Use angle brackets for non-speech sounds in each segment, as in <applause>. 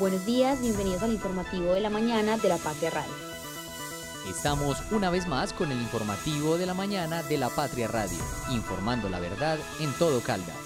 Buenos días, bienvenidos al informativo de la mañana de la Patria Radio. Estamos una vez más con el informativo de la mañana de la Patria Radio, informando la verdad en todo Caldas.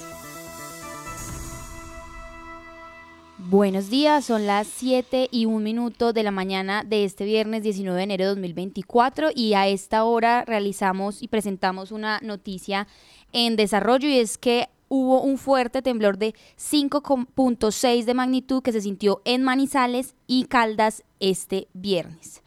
Buenos días, son las 7 y un minuto de la mañana de este viernes 19 de enero de 2024 y a esta hora realizamos y presentamos una noticia en desarrollo y es que hubo un fuerte temblor de 5.6 de magnitud que se sintió en Manizales y Caldas este viernes.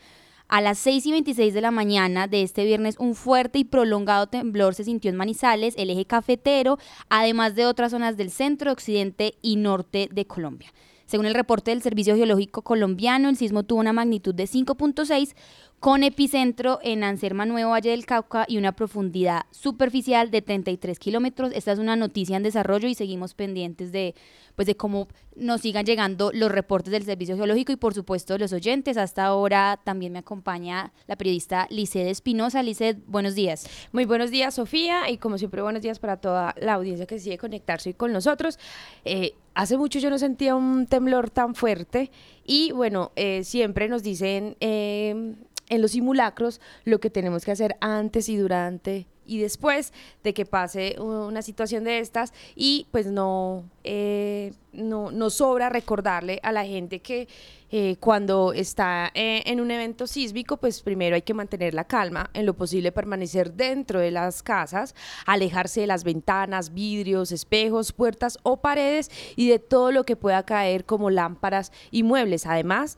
A las 6 y 26 de la mañana de este viernes, un fuerte y prolongado temblor se sintió en Manizales, el eje cafetero, además de otras zonas del centro, occidente y norte de Colombia. Según el reporte del Servicio Geológico Colombiano, el sismo tuvo una magnitud de 5.6 con epicentro en Anserma Nuevo, Valle del Cauca y una profundidad superficial de 33 kilómetros. Esta es una noticia en desarrollo y seguimos pendientes de, pues, de cómo nos sigan llegando los reportes del Servicio Geológico y por supuesto los oyentes. Hasta ahora también me acompaña la periodista Liced Espinosa. Liced, buenos días. Muy buenos días, Sofía, y como siempre, buenos días para toda la audiencia que sigue conectarse con nosotros. Eh, hace mucho yo no sentía un temblor tan fuerte y bueno, eh, siempre nos dicen... Eh, en los simulacros lo que tenemos que hacer antes y durante y después de que pase una situación de estas y pues no, eh, no, sobra recordarle a la gente que eh, cuando está eh, en un evento sísmico pues primero hay que mantener la calma, en lo posible permanecer dentro de las casas, alejarse de las ventanas, vidrios, espejos, puertas o paredes y de todo lo que pueda caer como lámparas y muebles. Además,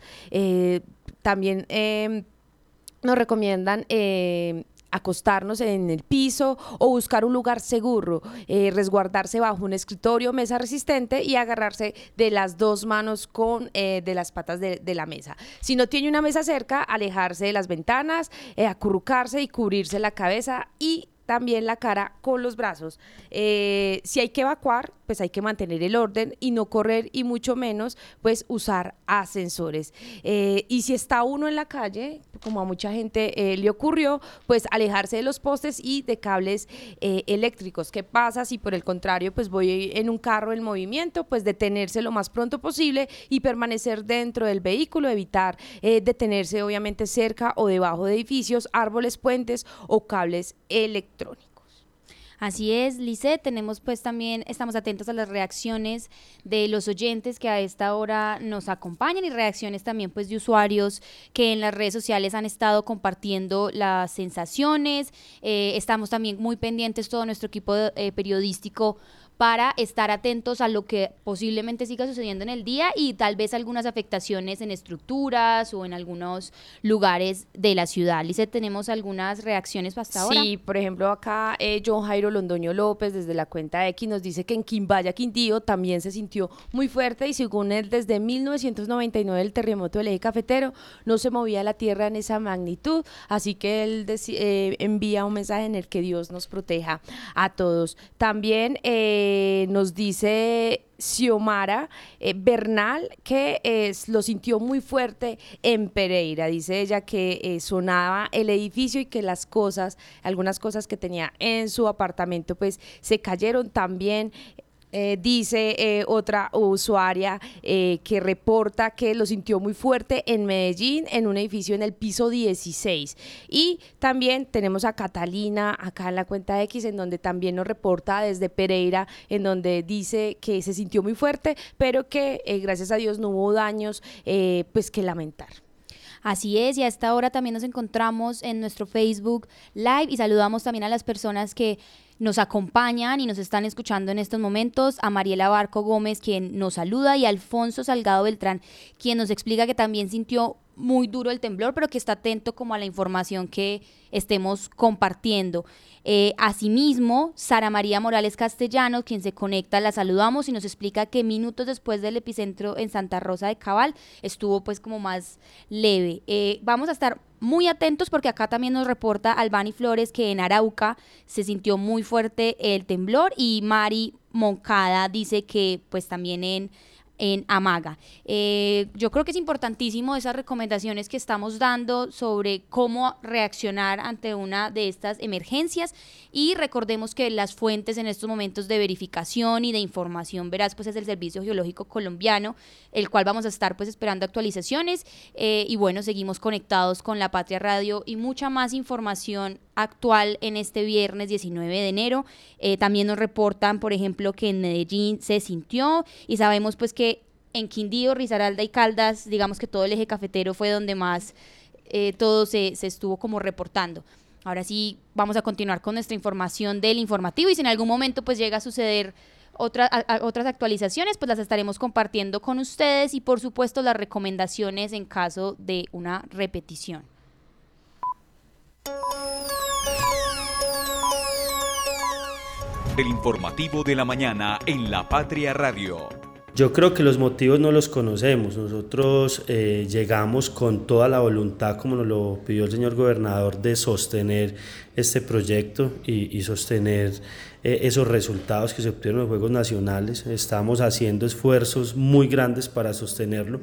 también em, nos recomiendan eh, acostarnos en el piso o buscar un lugar seguro, eh, resguardarse bajo un escritorio, mesa resistente y agarrarse de las dos manos con eh, de las patas de, la mesa. Si no tiene una mesa cerca, alejarse de las ventanas, acurrucarse y cubrirse la cabeza y también la cara con los brazos. Eh, si hay que evacuar, pues hay que mantener el orden y no correr y mucho menos pues usar ascensores. Eh, y si está uno en la calle, como a mucha gente eh, le ocurrió, pues alejarse de los postes y de cables eléctricos. ¿Qué pasa si por el contrario pues voy en un carro en movimiento? Pues detenerse lo más pronto posible y permanecer dentro del vehículo, evitar detenerse obviamente cerca o debajo de edificios, árboles, puentes o cables electrónicos. Así es, Lice, tenemos pues también, estamos atentos a las reacciones de los oyentes que a esta hora nos acompañan y reacciones también pues de usuarios que en las redes sociales han estado compartiendo las sensaciones. Eh, estamos también muy pendientes, todo nuestro equipo eh, periodístico para estar atentos a lo que posiblemente siga sucediendo en el día y tal vez algunas afectaciones en estructuras o en algunos lugares de la ciudad. Lice, ¿tenemos algunas reacciones hasta ahora? Sí, por ejemplo, acá eh, John Jairo Londoño López desde la cuenta X nos dice que en Quimbaya, Quintío también se sintió muy fuerte y según él desde 1999 el terremoto del eje cafetero no se movía la tierra en esa magnitud, así que él eh, envía un mensaje en el que Dios nos proteja a todos. También eh, eh, nos dice Xiomara eh, Bernal que lo sintió muy fuerte en Pereira. Dice ella que eh, sonaba el edificio y que las cosas, algunas cosas que tenía en su apartamento, pues se cayeron también. Eh, dice eh, otra usuaria eh, que reporta que lo sintió muy fuerte en Medellín, en un edificio en el piso 16. Y también tenemos a Catalina acá en la cuenta X, en donde también nos reporta desde Pereira, en donde dice que se sintió muy fuerte, pero que gracias a Dios no hubo daños pues que lamentar. Así es, y a esta hora también nos encontramos en nuestro Facebook Live y saludamos también a las personas que nos acompañan y nos están escuchando en estos momentos, a Mariela Barco Gómez, quien nos saluda, y Alfonso Salgado Beltrán, quien nos explica que también sintió muy duro el temblor, pero que está atento como a la información que estemos compartiendo. Eh, asimismo, Sara María Morales Castellano, quien se conecta, la saludamos y nos explica que minutos después del epicentro en Santa Rosa de Cabal estuvo pues como más leve. Eh, vamos a estar muy atentos porque acá también nos reporta Albani Flores que en Arauca se sintió muy fuerte el temblor y Mari Moncada dice que pues también en en Amaga. Eh, yo creo que es importantísimo esas recomendaciones que estamos dando sobre cómo reaccionar ante una de estas emergencias y recordemos que las fuentes en estos momentos de verificación y de información verás pues es el Servicio Geológico Colombiano, el cual vamos a estar pues esperando actualizaciones eh, y bueno, seguimos conectados con la Patria Radio y mucha más información actual en este viernes 19 de enero. Eh, también nos reportan, por ejemplo, que en Medellín se sintió y sabemos pues que en Quindío, Risaralda y Caldas, digamos que todo el eje cafetero fue donde más eh, todo se, se estuvo como reportando. Ahora sí, vamos a continuar con nuestra información del informativo y si en algún momento pues llega a suceder otra, otras actualizaciones, pues las estaremos compartiendo con ustedes y por supuesto las recomendaciones en caso de una repetición. El informativo de la mañana en La Patria Radio. Yo creo que los motivos no los conocemos. Nosotros eh, llegamos con toda la voluntad, como nos lo pidió el señor gobernador, de sostener este proyecto y, sostener eh, esos resultados que se obtuvieron en los Juegos Nacionales. Estamos haciendo esfuerzos muy grandes para sostenerlo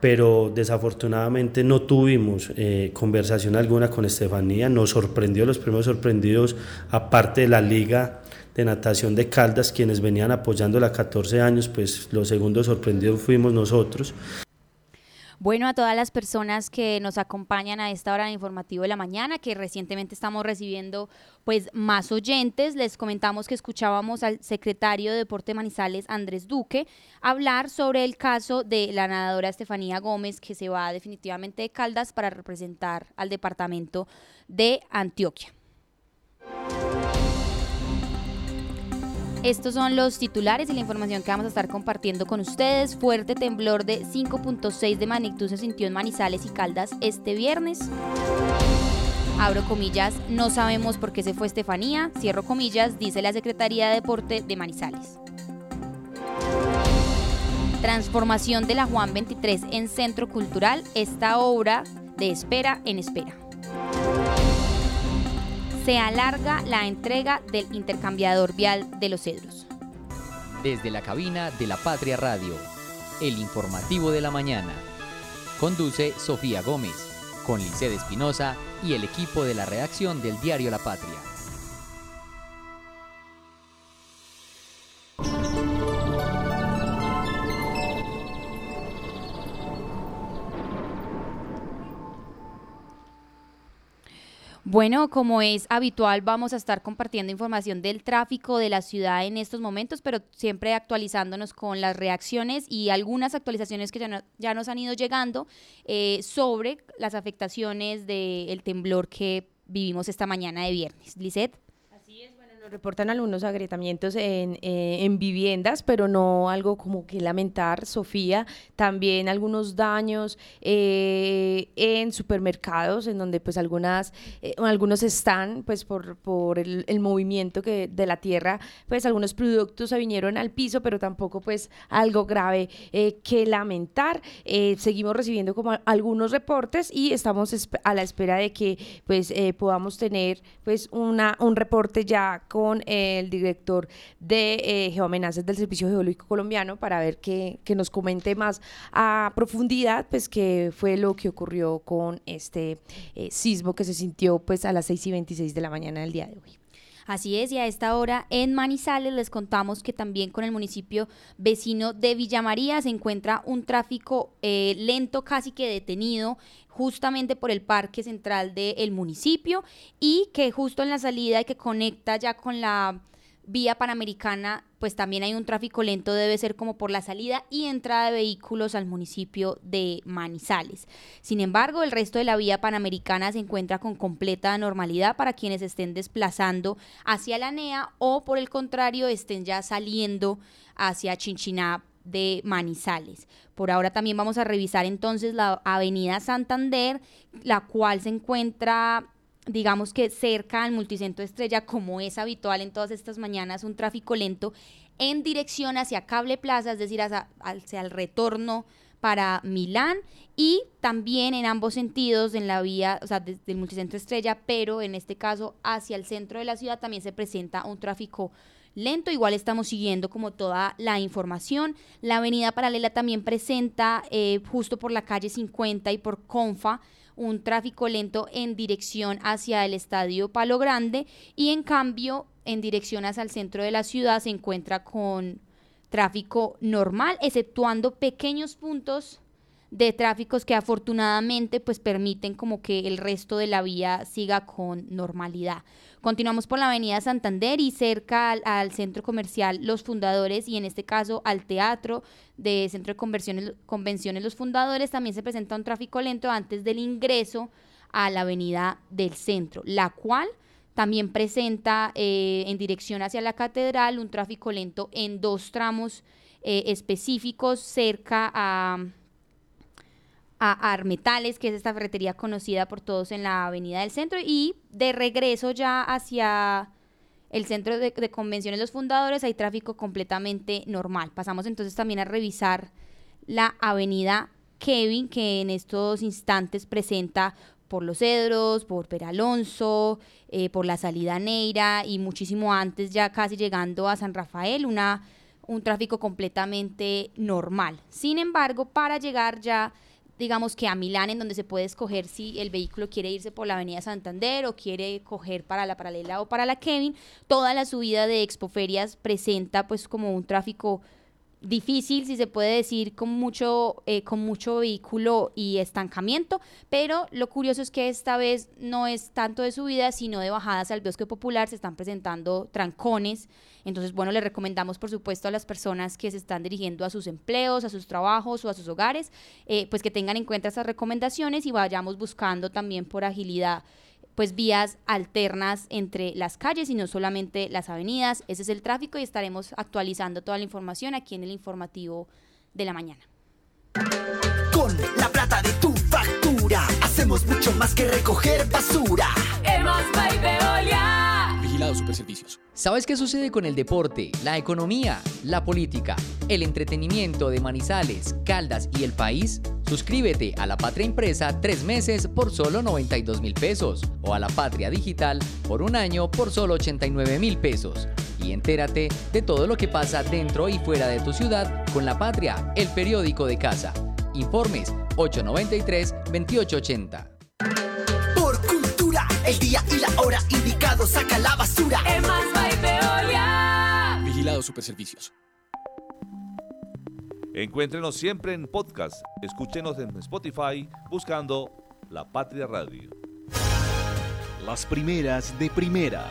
pero desafortunadamente no tuvimos eh, conversación alguna con Estefanía. Nos sorprendió, los primeros sorprendidos, aparte de la liga de natación de Caldas, quienes venían apoyándola 14 años, pues los segundos sorprendidos fuimos nosotros. Bueno, a todas las personas que nos acompañan a esta hora de informativo de la mañana, que recientemente estamos recibiendo pues más oyentes, les comentamos que escuchábamos al secretario de Deporte Manizales, Andrés Duque, hablar sobre el caso de la nadadora Estefanía Gómez, que se va definitivamente de Caldas para representar al departamento de Antioquia. Estos son los titulares y la información que vamos a estar compartiendo con ustedes. Fuerte temblor de 5.6 de magnitud se sintió en Manizales y Caldas este viernes. Abro comillas, no sabemos por qué se fue Estefanía. Cierro comillas, dice la Secretaría de Deporte de Manizales. Transformación de la Juan 23 en Centro Cultural. Esta obra de espera en espera se alarga la entrega del intercambiador vial de los cedros. Desde la cabina de la Patria Radio, el informativo de la mañana. Conduce Sofía Gómez, con Licede Espinosa y el equipo de la redacción del diario La Patria. Bueno, como es habitual, vamos a estar compartiendo información del tráfico de la ciudad en estos momentos, pero siempre actualizándonos con las reacciones y algunas actualizaciones que ya, nos han ido llegando eh, sobre las afectaciones del temblor que vivimos esta mañana de viernes. Lisette reportan algunos agrietamientos en, eh, en, viviendas, pero no algo como que lamentar, Sofía. También algunos daños eh, en supermercados, en donde pues algunas, eh, algunos están pues por, por el, el, movimiento que de la tierra, pues algunos productos se vinieron al piso, pero tampoco pues algo grave que lamentar. seguimos recibiendo como algunos reportes y estamos a la espera de que pues podamos tener pues una, un reporte ya con el director de eh, Geoamenazas del Servicio Geológico Colombiano para ver que, nos comente más a profundidad, pues qué fue lo que ocurrió con este eh, sismo que se sintió pues a las 6 y 26 de la mañana del día de hoy. Así es, y a esta hora en Manizales les contamos que también con el municipio vecino de Villa María se encuentra un tráfico eh, lento, casi que detenido justamente por el parque central del municipio y que justo en la salida que conecta ya con la vía panamericana, pues también hay un tráfico lento, debe ser como por la salida y entrada de vehículos al municipio de Manizales. Sin embargo, el resto de la vía panamericana se encuentra con completa normalidad para quienes estén desplazando hacia la NEA o por el contrario estén ya saliendo hacia Chinchiná de Manizales. Por ahora también vamos a revisar entonces la avenida Santander, la cual se encuentra digamos que cerca al multicentro Estrella, como es habitual en todas estas mañanas, un tráfico lento en dirección hacia Cable Plaza, es decir, hacia, el retorno para Milán y también en ambos sentidos en la vía, o sea, desde el multicentro Estrella, pero en este caso hacia el centro de la ciudad también se presenta un tráfico lento. Igual estamos siguiendo como toda la información. La avenida paralela también presenta eh, justo por la calle 50 y por Confa un tráfico lento en dirección hacia el estadio Palo Grande y en cambio en dirección hacia el centro de la ciudad se encuentra con tráfico normal, exceptuando pequeños puntos de tráficos que afortunadamente pues permiten como que el resto de la vía siga con normalidad. Continuamos por la avenida Santander y cerca al, centro comercial Los Fundadores y en este caso al teatro de Centro de Convenciones Los Fundadores también se presenta un tráfico lento antes del ingreso a la avenida del centro, la cual también presenta eh, en dirección hacia la catedral un tráfico lento en dos tramos eh, específicos cerca a a Armetales, que es esta ferretería conocida por todos en la Avenida del Centro, y de regreso ya hacia el centro de, convenciones Los Fundadores hay tráfico completamente normal. Pasamos entonces también a revisar la Avenida Kevin, que en estos instantes presenta por Los Cedros, por Peralonso, eh, por la salida Neira y muchísimo antes, ya casi llegando a San Rafael, una, un tráfico completamente normal. Sin embargo, para llegar ya digamos que a Milán, en donde se puede escoger si el vehículo quiere irse por la avenida Santander o quiere coger para la paralela o para la Kevin, toda la subida de Expoferias presenta pues como un tráfico difícil, si se puede decir, con mucho, eh, con mucho vehículo y estancamiento, pero lo curioso es que esta vez no es tanto de subida, sino de bajadas al bosque popular, se están presentando trancones, entonces, bueno, le recomendamos, por supuesto, a las personas que se están dirigiendo a sus empleos, a sus trabajos o a sus hogares, eh, pues que tengan en cuenta esas recomendaciones y vayamos buscando también por agilidad pues vías alternas entre las calles y no solamente las avenidas. Ese es el tráfico y estaremos actualizando toda la información aquí en el informativo de la mañana. Con la plata de tu factura hacemos mucho más que recoger basura. ¿Sabes qué sucede con el deporte, la economía, la política, el entretenimiento de Manizales, Caldas y el país? Suscríbete a La Patria Impresa tres meses por solo 92 mil pesos o a La Patria Digital por un año por solo 89 mil pesos. Y entérate de todo lo que pasa dentro y fuera de tu ciudad con La Patria, el periódico de casa. Informes 893-2880. El día y la hora indicado saca la basura. Vigilado Superservicios. Encuéntrenos siempre en podcast. Escúchenos en Spotify buscando La Patria Radio. Las primeras de primera.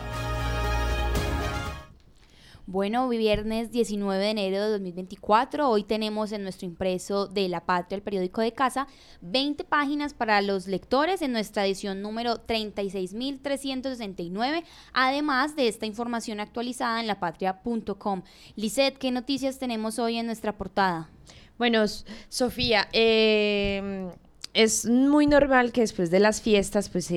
Bueno, viernes 19 de enero de 2024. Hoy tenemos en nuestro impreso de La Patria, el periódico de casa, 20 páginas para los lectores en nuestra edición número 36.369, además de esta información actualizada en lapatria.com. Lisette, ¿qué noticias tenemos hoy en nuestra portada? Bueno, Sofía, eh, es muy normal que después de las fiestas, pues...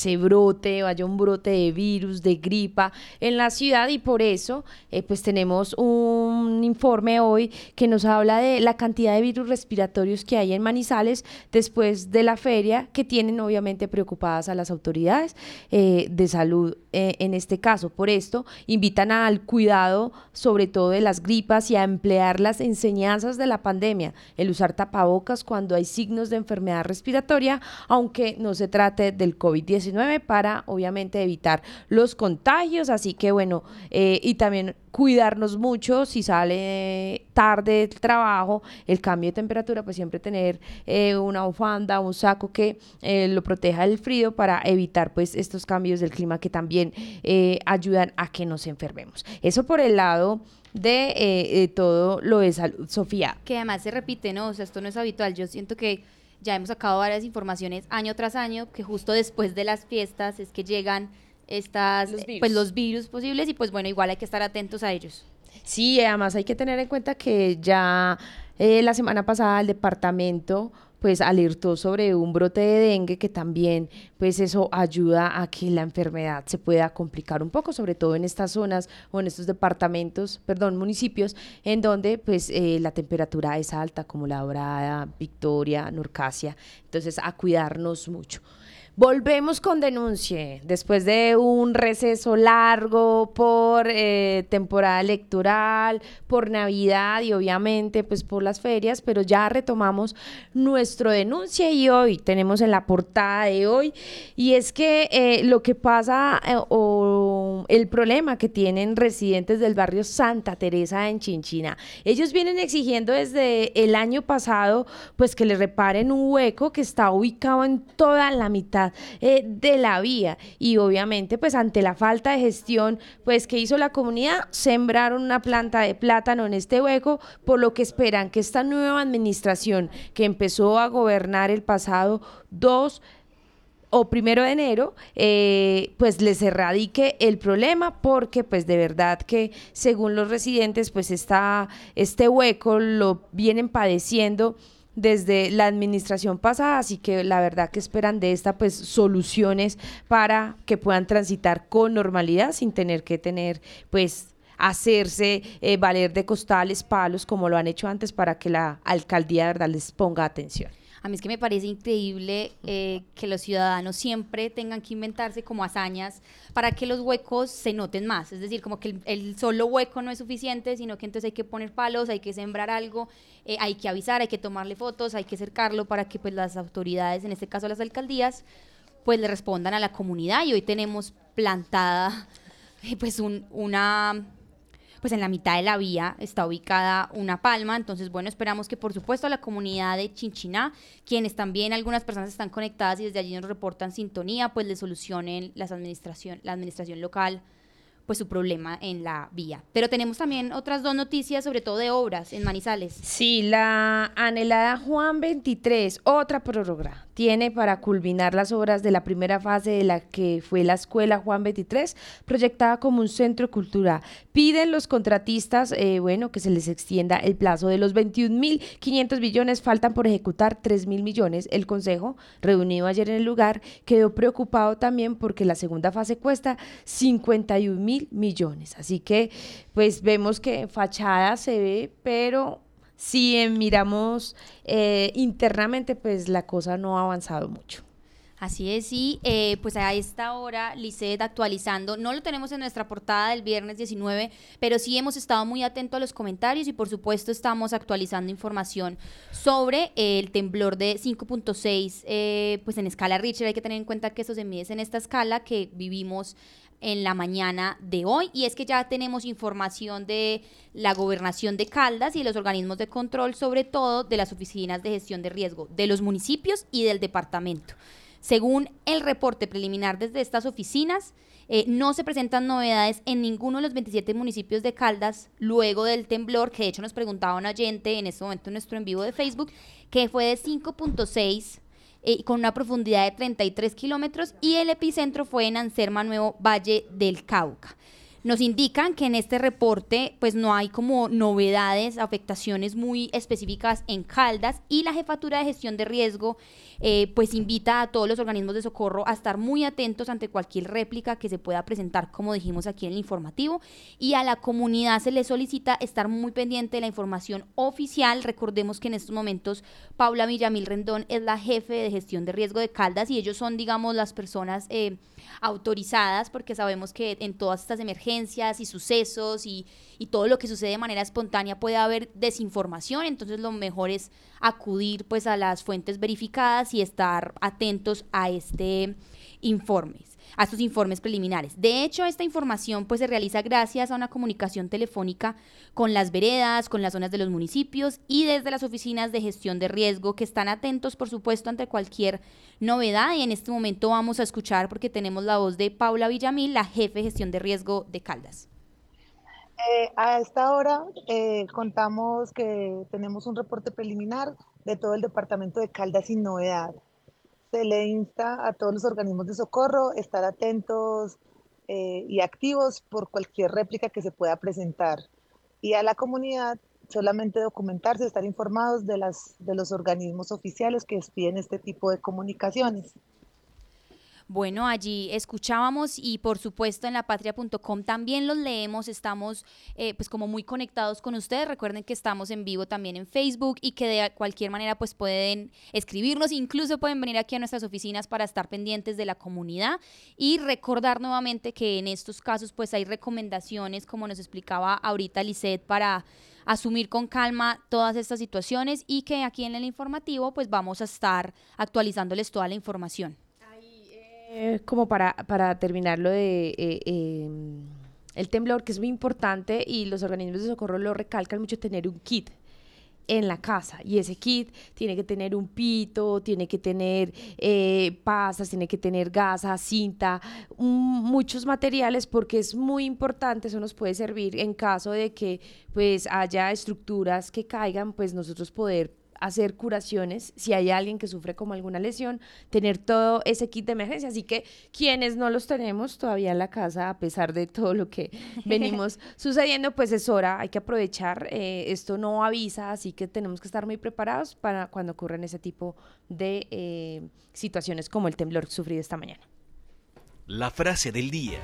se brote, haya un brote de virus, de gripa en la ciudad y por eso eh, pues tenemos un informe hoy que nos habla de la cantidad de virus respiratorios que hay en Manizales después de la feria que tienen obviamente preocupadas a las autoridades eh, de salud eh, en este caso. Por esto invitan al cuidado sobre todo de las gripas y a emplear las enseñanzas de la pandemia, el usar tapabocas cuando hay signos de enfermedad respiratoria, aunque no se trate del COVID-19 para obviamente evitar los contagios. Así que bueno, eh, y también cuidarnos mucho si sale tarde del trabajo, el cambio de temperatura, pues siempre tener eh, una bufanda, un saco que eh, lo proteja del frío para evitar pues estos cambios del clima que también ayudan a que nos enfermemos. Eso por el lado de todo lo de salud, Sofía. Que además se repite, ¿no? O sea, esto no es habitual. Yo siento que ya hemos sacado varias informaciones año tras año que justo después de las fiestas es que llegan estas los pues los virus posibles y pues bueno, igual hay que estar atentos a ellos. Sí, además hay que tener en cuenta que ya eh, la semana pasada el departamento pues alertó sobre un brote de dengue que también pues eso ayuda a que la enfermedad se pueda complicar un poco, sobre todo en estas zonas o en estos departamentos, perdón, municipios en donde pues eh, la temperatura es alta como La Dorada, Victoria, Norcasia, entonces a cuidarnos mucho. Volvemos con denuncie después de un receso largo por eh, temporada electoral, por Navidad y obviamente pues por las ferias, pero ya retomamos nuestro denuncie y hoy tenemos en la portada de hoy. Y es que eh, lo que pasa eh, o el problema que tienen residentes del barrio Santa Teresa en Chinchina, ellos vienen exigiendo desde el año pasado pues que le reparen un hueco que está ubicado en toda la mitad eh, de la vía. Y obviamente, pues ante la falta de gestión, pues que hizo la comunidad, sembraron una planta de plátano en este hueco, por lo que esperan que esta nueva administración que empezó a gobernar el pasado 2 o primero de enero, eh, pues les erradique el problema porque pues de verdad que según los residentes pues está, este hueco lo vienen padeciendo desde la administración pasada, así que la verdad que esperan de esta pues soluciones para que puedan transitar con normalidad sin tener que tener pues hacerse eh, valer de costales, palos, como lo han hecho antes, para que la alcaldía de verdad les ponga atención. A mí es que me parece increíble eh, que los ciudadanos siempre tengan que inventarse como hazañas para que los huecos se noten más. Es decir, como que el, solo hueco no es suficiente, sino que entonces hay que poner palos, hay que sembrar algo, eh, hay que avisar, hay que tomarle fotos, hay que cercarlo para que pues las autoridades, en este caso las alcaldías, pues le respondan a la comunidad. Y hoy tenemos plantada <laughs> pues una pues en la mitad de la vía está ubicada una palma, entonces bueno, esperamos que por supuesto la comunidad de Chinchiná, quienes también algunas personas están conectadas y desde allí nos reportan sintonía, pues le solucionen las administración, la administración local pues su problema en la vía. Pero tenemos también otras dos noticias, sobre todo de obras en Manizales. Sí, la anhelada Juan 23, otra prórroga, tiene para culminar las obras de la primera fase de la que fue la escuela Juan 23, proyectada como un centro cultural. Piden los contratistas, eh, bueno, que se les extienda el plazo de los 21.500 billones, faltan por ejecutar 3.000 millones. El Consejo, reunido ayer en el lugar, quedó preocupado también porque la segunda fase cuesta 51.000 millones. Así que pues vemos que fachada se ve, pero si miramos eh, internamente, pues la cosa no ha avanzado mucho. Así es, y eh, pues a esta hora, Lisset actualizando, no lo tenemos en nuestra portada del viernes 19, pero sí hemos estado muy atentos a los comentarios y por supuesto estamos actualizando información sobre el temblor de 5.6, eh, pues en escala Richter, hay que tener en cuenta que eso se mide en esta escala que vivimos en la mañana de hoy y es que ya tenemos información de la gobernación de Caldas y los organismos de control, sobre todo de las oficinas de gestión de riesgo de los municipios y del departamento. Según el reporte preliminar desde estas oficinas, eh, no se presentan novedades en ninguno de los 27 municipios de Caldas luego del temblor, que de hecho nos preguntaba un oyente en este momento en nuestro en vivo de Facebook, que fue de 5.6 eh, con una profundidad de 33 kilómetros y el epicentro fue en Anserma Nuevo, Valle del Cauca. Nos indican que en este reporte pues no hay como novedades, afectaciones muy específicas en Caldas y la jefatura de gestión de riesgo eh, pues invita a todos los organismos de socorro a estar muy atentos ante cualquier réplica que se pueda presentar, como dijimos aquí en el informativo, y a la comunidad se le solicita estar muy pendiente de la información oficial. Recordemos que en estos momentos Paula Villamil Rendón es la jefe de gestión de riesgo de Caldas y ellos son, digamos, las personas eh, autorizadas porque sabemos que en todas estas emergencias y sucesos y, todo lo que sucede de manera espontánea puede haber desinformación, entonces lo mejor es acudir pues a las fuentes verificadas y estar atentos a este informes, a estos informes preliminares. De hecho, esta información pues se realiza gracias a una comunicación telefónica con las veredas, con las zonas de los municipios y desde las oficinas de gestión de riesgo que están atentos, por supuesto, ante cualquier novedad y en este momento vamos a escuchar porque tenemos la voz de Paula Villamil, la jefe de gestión de riesgo de Caldas. Eh, a esta hora eh, contamos que tenemos un reporte preliminar de todo el departamento de Caldas sin novedad. Se le insta a todos los organismos de socorro estar atentos eh, y activos por cualquier réplica que se pueda presentar. Y a la comunidad solamente documentarse, estar informados de, las, de los organismos oficiales que piden este tipo de comunicaciones. Bueno, allí escuchábamos y por supuesto en lapatria.com también los leemos, estamos eh, pues como muy conectados con ustedes. Recuerden que estamos en vivo también en Facebook y que de cualquier manera pues pueden escribirnos, incluso pueden venir aquí a nuestras oficinas para estar pendientes de la comunidad y recordar nuevamente que en estos casos pues hay recomendaciones como nos explicaba ahorita Lisette para asumir con calma todas estas situaciones y que aquí en el informativo pues vamos a estar actualizándoles toda la información. Eh, como para, para terminar lo de eh, em, el temblor, que es muy importante y los organismos de socorro lo recalcan mucho, tener un kit en la casa. Y ese kit tiene que tener un pito, tiene que tener eh, pasas, tiene que tener gasa, cinta, muchos materiales porque es muy importante, eso nos puede servir en caso de que pues haya estructuras que caigan, pues nosotros poder hacer curaciones, si hay alguien que sufre como alguna lesión, tener todo ese kit de emergencia. Así que quienes no los tenemos todavía en la casa, a pesar de todo lo que <laughs> venimos sucediendo, pues es hora, hay que aprovechar. Eh, esto no avisa, así que tenemos que estar muy preparados para cuando ocurran ese tipo de eh, situaciones como el temblor sufrido esta mañana. La frase del día.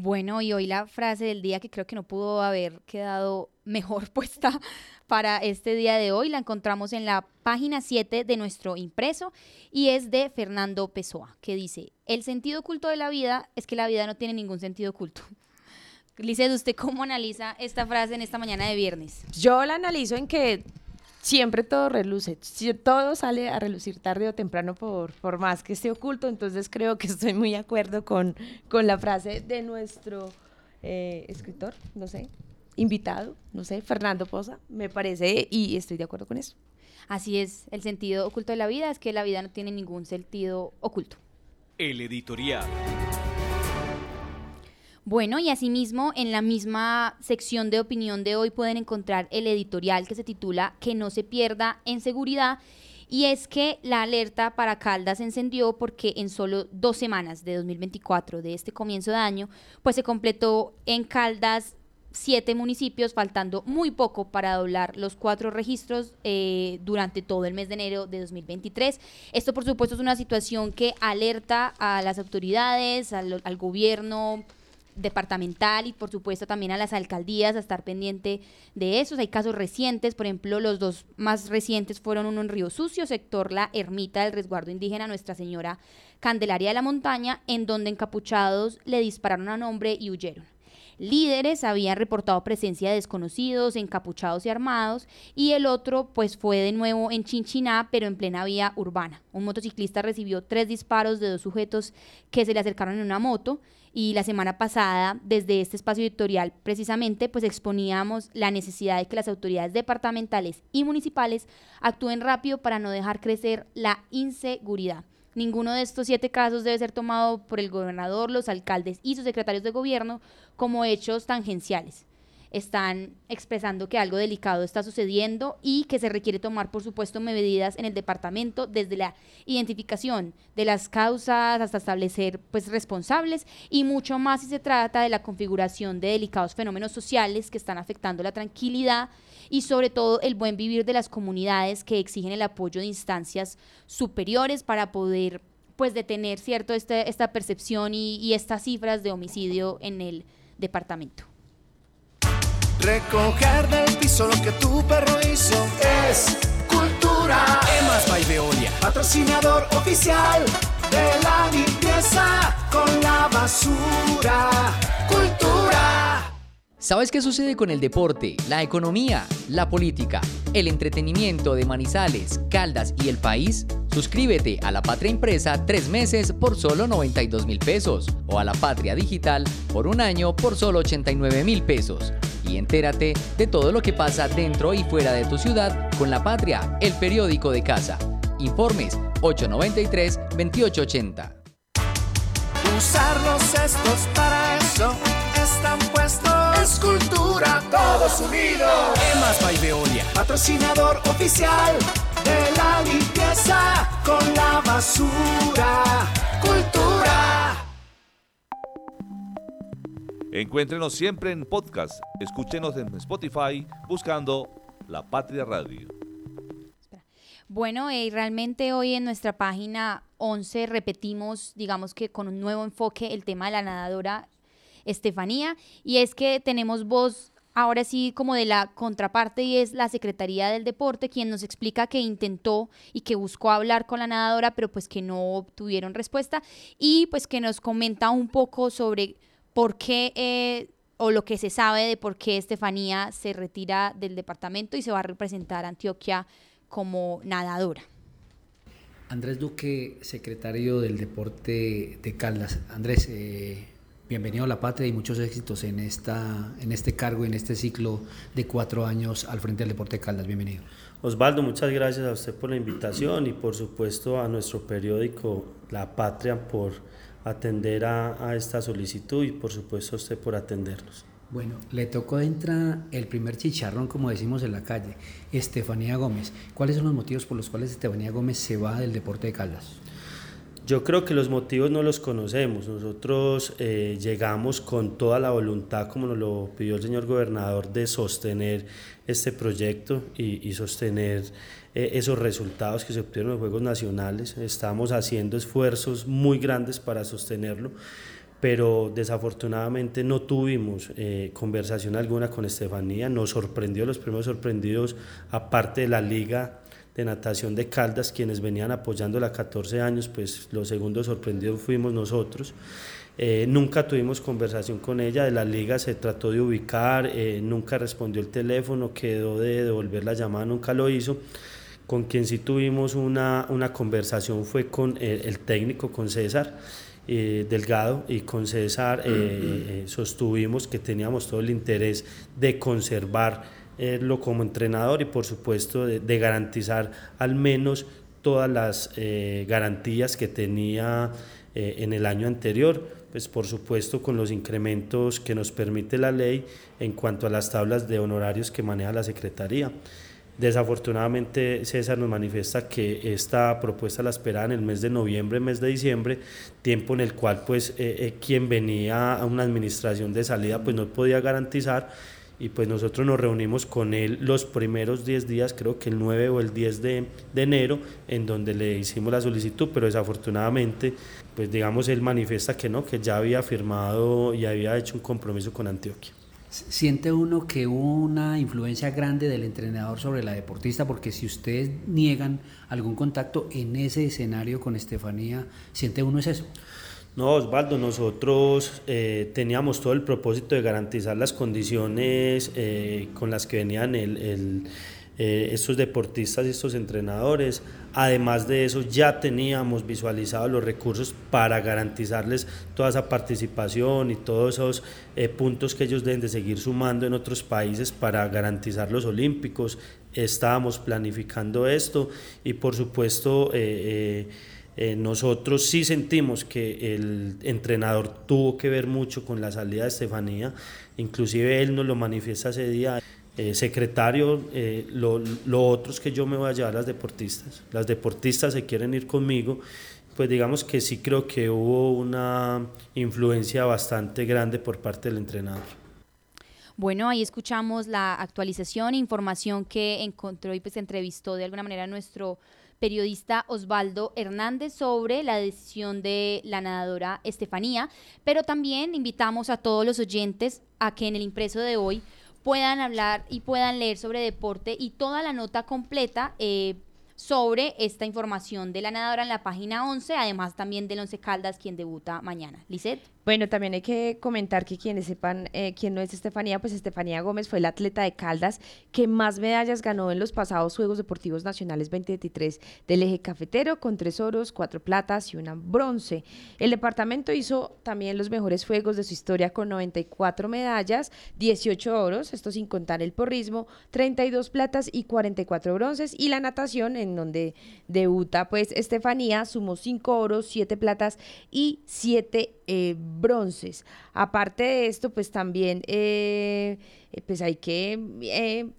Bueno, y hoy la frase del día que creo que no pudo haber quedado <laughs> mejor puesta para este día de hoy la encontramos en la página 7 de nuestro impreso y es de Fernando Pessoa, que dice, el sentido oculto de la vida es que la vida no tiene ningún sentido oculto. <laughs> Lice, ¿usted cómo analiza esta frase en esta mañana de viernes? Yo la analizo en que siempre todo reluce, todo sale a relucir tarde o temprano por, por más que esté oculto, entonces creo que estoy muy de acuerdo con, con la frase de nuestro eh, escritor, no sé, invitado, no sé, Fernando Poza, me parece, y estoy de acuerdo con eso. Así es, el sentido oculto de la vida es que la vida no tiene ningún sentido oculto. El editorial. Bueno, y asimismo, en la misma sección de opinión de hoy pueden encontrar el editorial que se titula Que no se pierda en seguridad. Y es que la alerta para Caldas se encendió porque en solo dos semanas de 2024, de este comienzo de año, pues se completó en Caldas siete municipios, faltando muy poco para doblar los cuatro registros eh, durante todo el mes de enero de 2023. Esto, por supuesto, es una situación que alerta a las autoridades, al, al gobierno departamental y por supuesto también a las alcaldías a estar pendiente de esos. Hay casos recientes, por ejemplo, los dos más recientes fueron uno en Río Sucio, sector La Ermita del Resguardo Indígena Nuestra Señora Candelaria de la Montaña, en donde encapuchados le dispararon a un hombre y huyeron. Líderes habían reportado presencia de desconocidos, encapuchados y armados, y el otro pues fue de nuevo en Chinchiná, pero en plena vía urbana. Un motociclista recibió tres disparos de dos sujetos que se le acercaron en una moto y la semana pasada desde este espacio editorial precisamente pues exponíamos la necesidad de que las autoridades departamentales y municipales actúen rápido para no dejar crecer la inseguridad. Ninguno de estos siete casos debe ser tomado por el gobernador, los alcaldes y sus secretarios de gobierno como hechos tangenciales. Están expresando que algo delicado está sucediendo y que se requiere tomar, por supuesto, medidas en el departamento desde la identificación de las causas hasta establecer pues responsables y mucho más si se trata de la configuración de delicados fenómenos sociales que están afectando la tranquilidad y sobre todo el buen vivir de las comunidades que exigen el apoyo de instancias superiores para poder pues detener cierto este, esta percepción y, y estas cifras de homicidio en el departamento. Recoger del piso lo que tu perro hizo es cultura. Emas by Veolia, patrocinador oficial de la limpieza con la basura. Cultura. ¿Sabes qué sucede con el deporte, la economía, la política, el entretenimiento de Manizales, Caldas y el país? Suscríbete a La Patria Impresa tres meses por solo 92 mil pesos o a La Patria Digital por un año por solo 89 mil pesos. Y entérate de todo lo que pasa dentro y fuera de tu ciudad con La Patria, el periódico de casa. Informes 893-2880. Usar los cestos para eso están puestos. Escultura, todos unidos. Emas by Veolia, patrocinador oficial de la limpieza con la basura. Cultura. Encuéntrenos siempre en podcast. Escúchenos en Spotify buscando La Patria Radio. Bueno, y realmente hoy en nuestra página 11 repetimos, digamos que con un nuevo enfoque, el tema de la nadadora Estefanía, y es que tenemos voz ahora sí como de la contraparte y es la Secretaría del Deporte quien nos explica que intentó y que buscó hablar con la nadadora, pero pues que no obtuvieron respuesta y pues que nos comenta un poco sobre por qué eh, o lo que se sabe de por qué Estefanía se retira del departamento y se va a representar a Antioquia como nadadora. Andrés Duque, secretario del Deporte de Caldas. Andrés, eh, bienvenido a la patria y muchos éxitos en, esta, en este cargo, en este ciclo de cuatro años al frente del Deporte de Caldas. Bienvenido. Osvaldo, muchas gracias a usted por la invitación y por supuesto a nuestro periódico La Patria por atender a, a esta solicitud y por supuesto a usted por atendernos. Bueno, le tocó entrar el primer chicharrón, como decimos en la calle, Estefanía Gómez. ¿Cuáles son los motivos por los cuales Estefanía Gómez se va del deporte de Caldas? Yo creo que los motivos no los conocemos. Nosotros eh, llegamos con toda la voluntad, como nos lo pidió el señor gobernador, de sostener este proyecto y, sostener eh, esos resultados que se obtuvieron en los Juegos Nacionales. Estamos haciendo esfuerzos muy grandes para sostenerlo pero desafortunadamente no tuvimos eh, conversación alguna con Estefanía, nos sorprendió, los primeros sorprendidos, aparte de la Liga de Natación de Caldas, quienes venían apoyándola a 14 años, pues los segundos sorprendidos fuimos nosotros. Eh, nunca tuvimos conversación con ella, de la liga se trató de ubicar, eh, nunca respondió el teléfono, quedó de devolver la llamada, nunca lo hizo. Con quien sí tuvimos una, una conversación fue con el, el técnico, con César. Eh, Delgado y con César eh, eh, sostuvimos que teníamos todo el interés de conservarlo como entrenador y por supuesto de, garantizar al menos todas las garantías que tenía en el año anterior, pues por supuesto con los incrementos que nos permite la ley en cuanto a las tablas de honorarios que maneja la Secretaría. Desafortunadamente César nos manifiesta que esta propuesta la esperaba en el mes de noviembre, mes de diciembre, tiempo en el cual pues eh, eh, quien venía a una administración de salida pues no podía garantizar y pues nosotros nos reunimos con él los primeros 10 días, creo que el 9 o el 10 de, de enero, en donde le hicimos la solicitud, pero desafortunadamente pues digamos él manifiesta que no, que ya había firmado y había hecho un compromiso con Antioquia. ¿Siente uno que hubo una influencia grande del entrenador sobre la deportista? Porque si ustedes niegan algún contacto en ese escenario con Estefanía, ¿siente uno es eso? No, Osvaldo, nosotros eh, teníamos todo el propósito de garantizar las condiciones eh, con las que venían el, el eh, estos deportistas y estos entrenadores. Además de eso, ya teníamos visualizados los recursos para garantizarles toda esa participación y todos esos puntos que ellos deben de seguir sumando en otros países para garantizar los olímpicos. Estábamos planificando esto y por supuesto... Eh, nosotros sí sentimos que el entrenador tuvo que ver mucho con la salida de Estefanía, inclusive él nos lo manifiesta ese día. Eh, secretario, eh, lo, lo, otro es que yo me voy a llevar las deportistas. Las deportistas se quieren ir conmigo, pues digamos que sí creo que hubo una influencia bastante grande por parte del entrenador. Bueno, ahí escuchamos la actualización, información que encontró y pues entrevistó de alguna manera nuestro periodista Osvaldo Hernández sobre la decisión de la nadadora Estefanía, pero también invitamos a todos los oyentes a que en el impreso de hoy puedan hablar y puedan leer sobre deporte y toda la nota completa eh, sobre esta información de la nadadora en la página 11, además también del Once Caldas, quien debuta mañana. Lisette. Bueno, también hay que comentar que quienes sepan eh, quién no es Estefanía, pues Estefanía Gómez fue la atleta de Caldas que más medallas ganó en los pasados Juegos Deportivos Nacionales 2023 del eje cafetero, con tres oros, cuatro platas y una bronce. El departamento hizo también los mejores Juegos de su historia con 94 medallas, 18 oros, esto sin contar el porrismo, 32 platas y 44 bronces, y la natación, en donde debuta pues Estefanía, sumó 5 oros, 7 platas y 7 eh, bronces. Aparte de esto, pues también, eh, eh, pues hay que... Eh,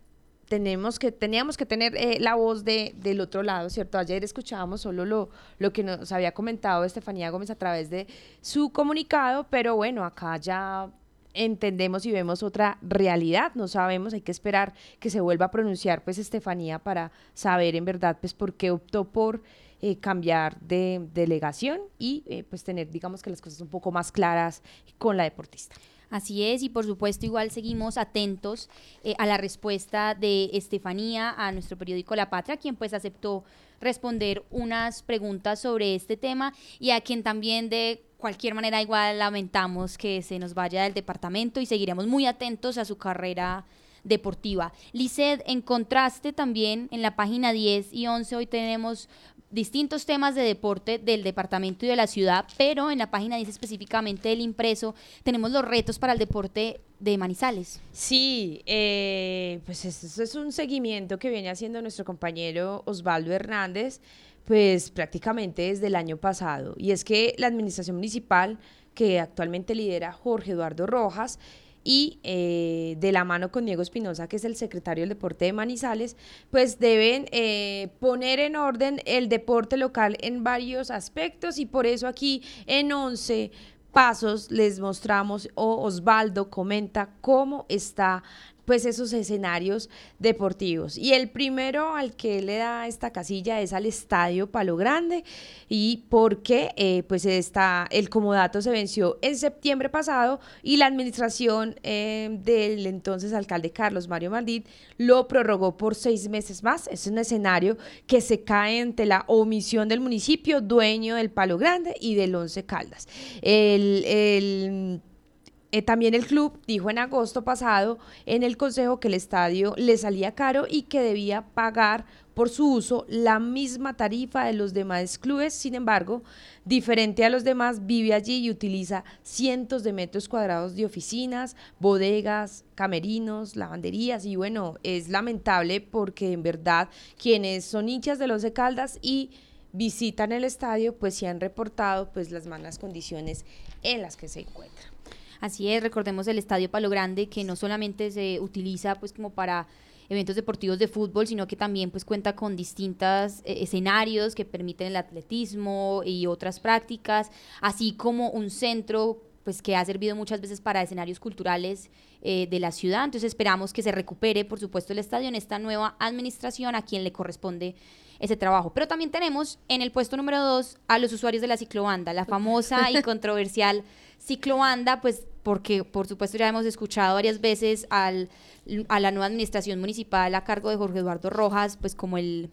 tenemos que, teníamos que tener la voz de, del otro lado, ¿cierto? Ayer escuchábamos solo lo, lo que nos había comentado Estefanía Gómez a través de su comunicado, pero bueno, acá ya entendemos y vemos otra realidad, no sabemos, hay que esperar que se vuelva a pronunciar pues Estefanía para saber en verdad pues por qué optó por eh, cambiar de delegación y eh, pues tener digamos que las cosas un poco más claras con la deportista. Así es, y por supuesto igual seguimos atentos eh, a la respuesta de Estefanía a nuestro periódico La Patria, quien pues aceptó responder unas preguntas sobre este tema y a quien también de cualquier manera igual lamentamos que se nos vaya del departamento y seguiremos muy atentos a su carrera deportiva. Lizeth, en contraste también en la página 10 y 11 hoy tenemos distintos temas de deporte del departamento y de la ciudad, pero en la página 10 específicamente del impreso tenemos los retos para el deporte de Manizales. Sí, eh, pues eso es un seguimiento que viene haciendo nuestro compañero Osvaldo Hernández, pues prácticamente desde el año pasado. Y es que la administración municipal que actualmente lidera Jorge Eduardo Rojas, y eh, de la mano con Diego Espinosa, que es el secretario del deporte de Manizales, pues deben eh, poner en orden el deporte local en varios aspectos y por eso aquí en 11 pasos les mostramos o Osvaldo comenta cómo está pues esos escenarios deportivos. Y el primero al que le da esta casilla es al Estadio Palo Grande y porque eh, pues está, el comodato se venció en septiembre pasado y la administración eh, del entonces alcalde Carlos Mario Maldit lo prorrogó por seis meses más. Es un escenario que se cae ante la omisión del municipio dueño del Palo Grande y del Once Caldas. el, el eh, también el club dijo en agosto pasado en el consejo que el estadio le salía caro y que debía pagar por su uso la misma tarifa de los demás clubes. Sin embargo, diferente a los demás, vive allí y utiliza cientos de metros cuadrados de oficinas, bodegas, camerinos, lavanderías y bueno, es lamentable porque en verdad quienes son hinchas de los de Caldas y visitan el estadio, pues sí han reportado pues las malas condiciones en las que se encuentran. Así es, recordemos el Estadio Palo Grande, que no solamente se utiliza pues como para eventos deportivos de fútbol, sino que también pues cuenta con distintos eh, escenarios que permiten el atletismo y otras prácticas, así como un centro pues que ha servido muchas veces para escenarios culturales eh, de la ciudad. Entonces esperamos que se recupere, por supuesto, el estadio en esta nueva administración a quien le corresponde ese trabajo. Pero también tenemos en el puesto número dos a los usuarios de la ciclobanda, la famosa y <laughs> controversial ciclobanda, pues porque por supuesto ya hemos escuchado varias veces al, a la nueva administración municipal a cargo de Jorge Eduardo Rojas, pues como el,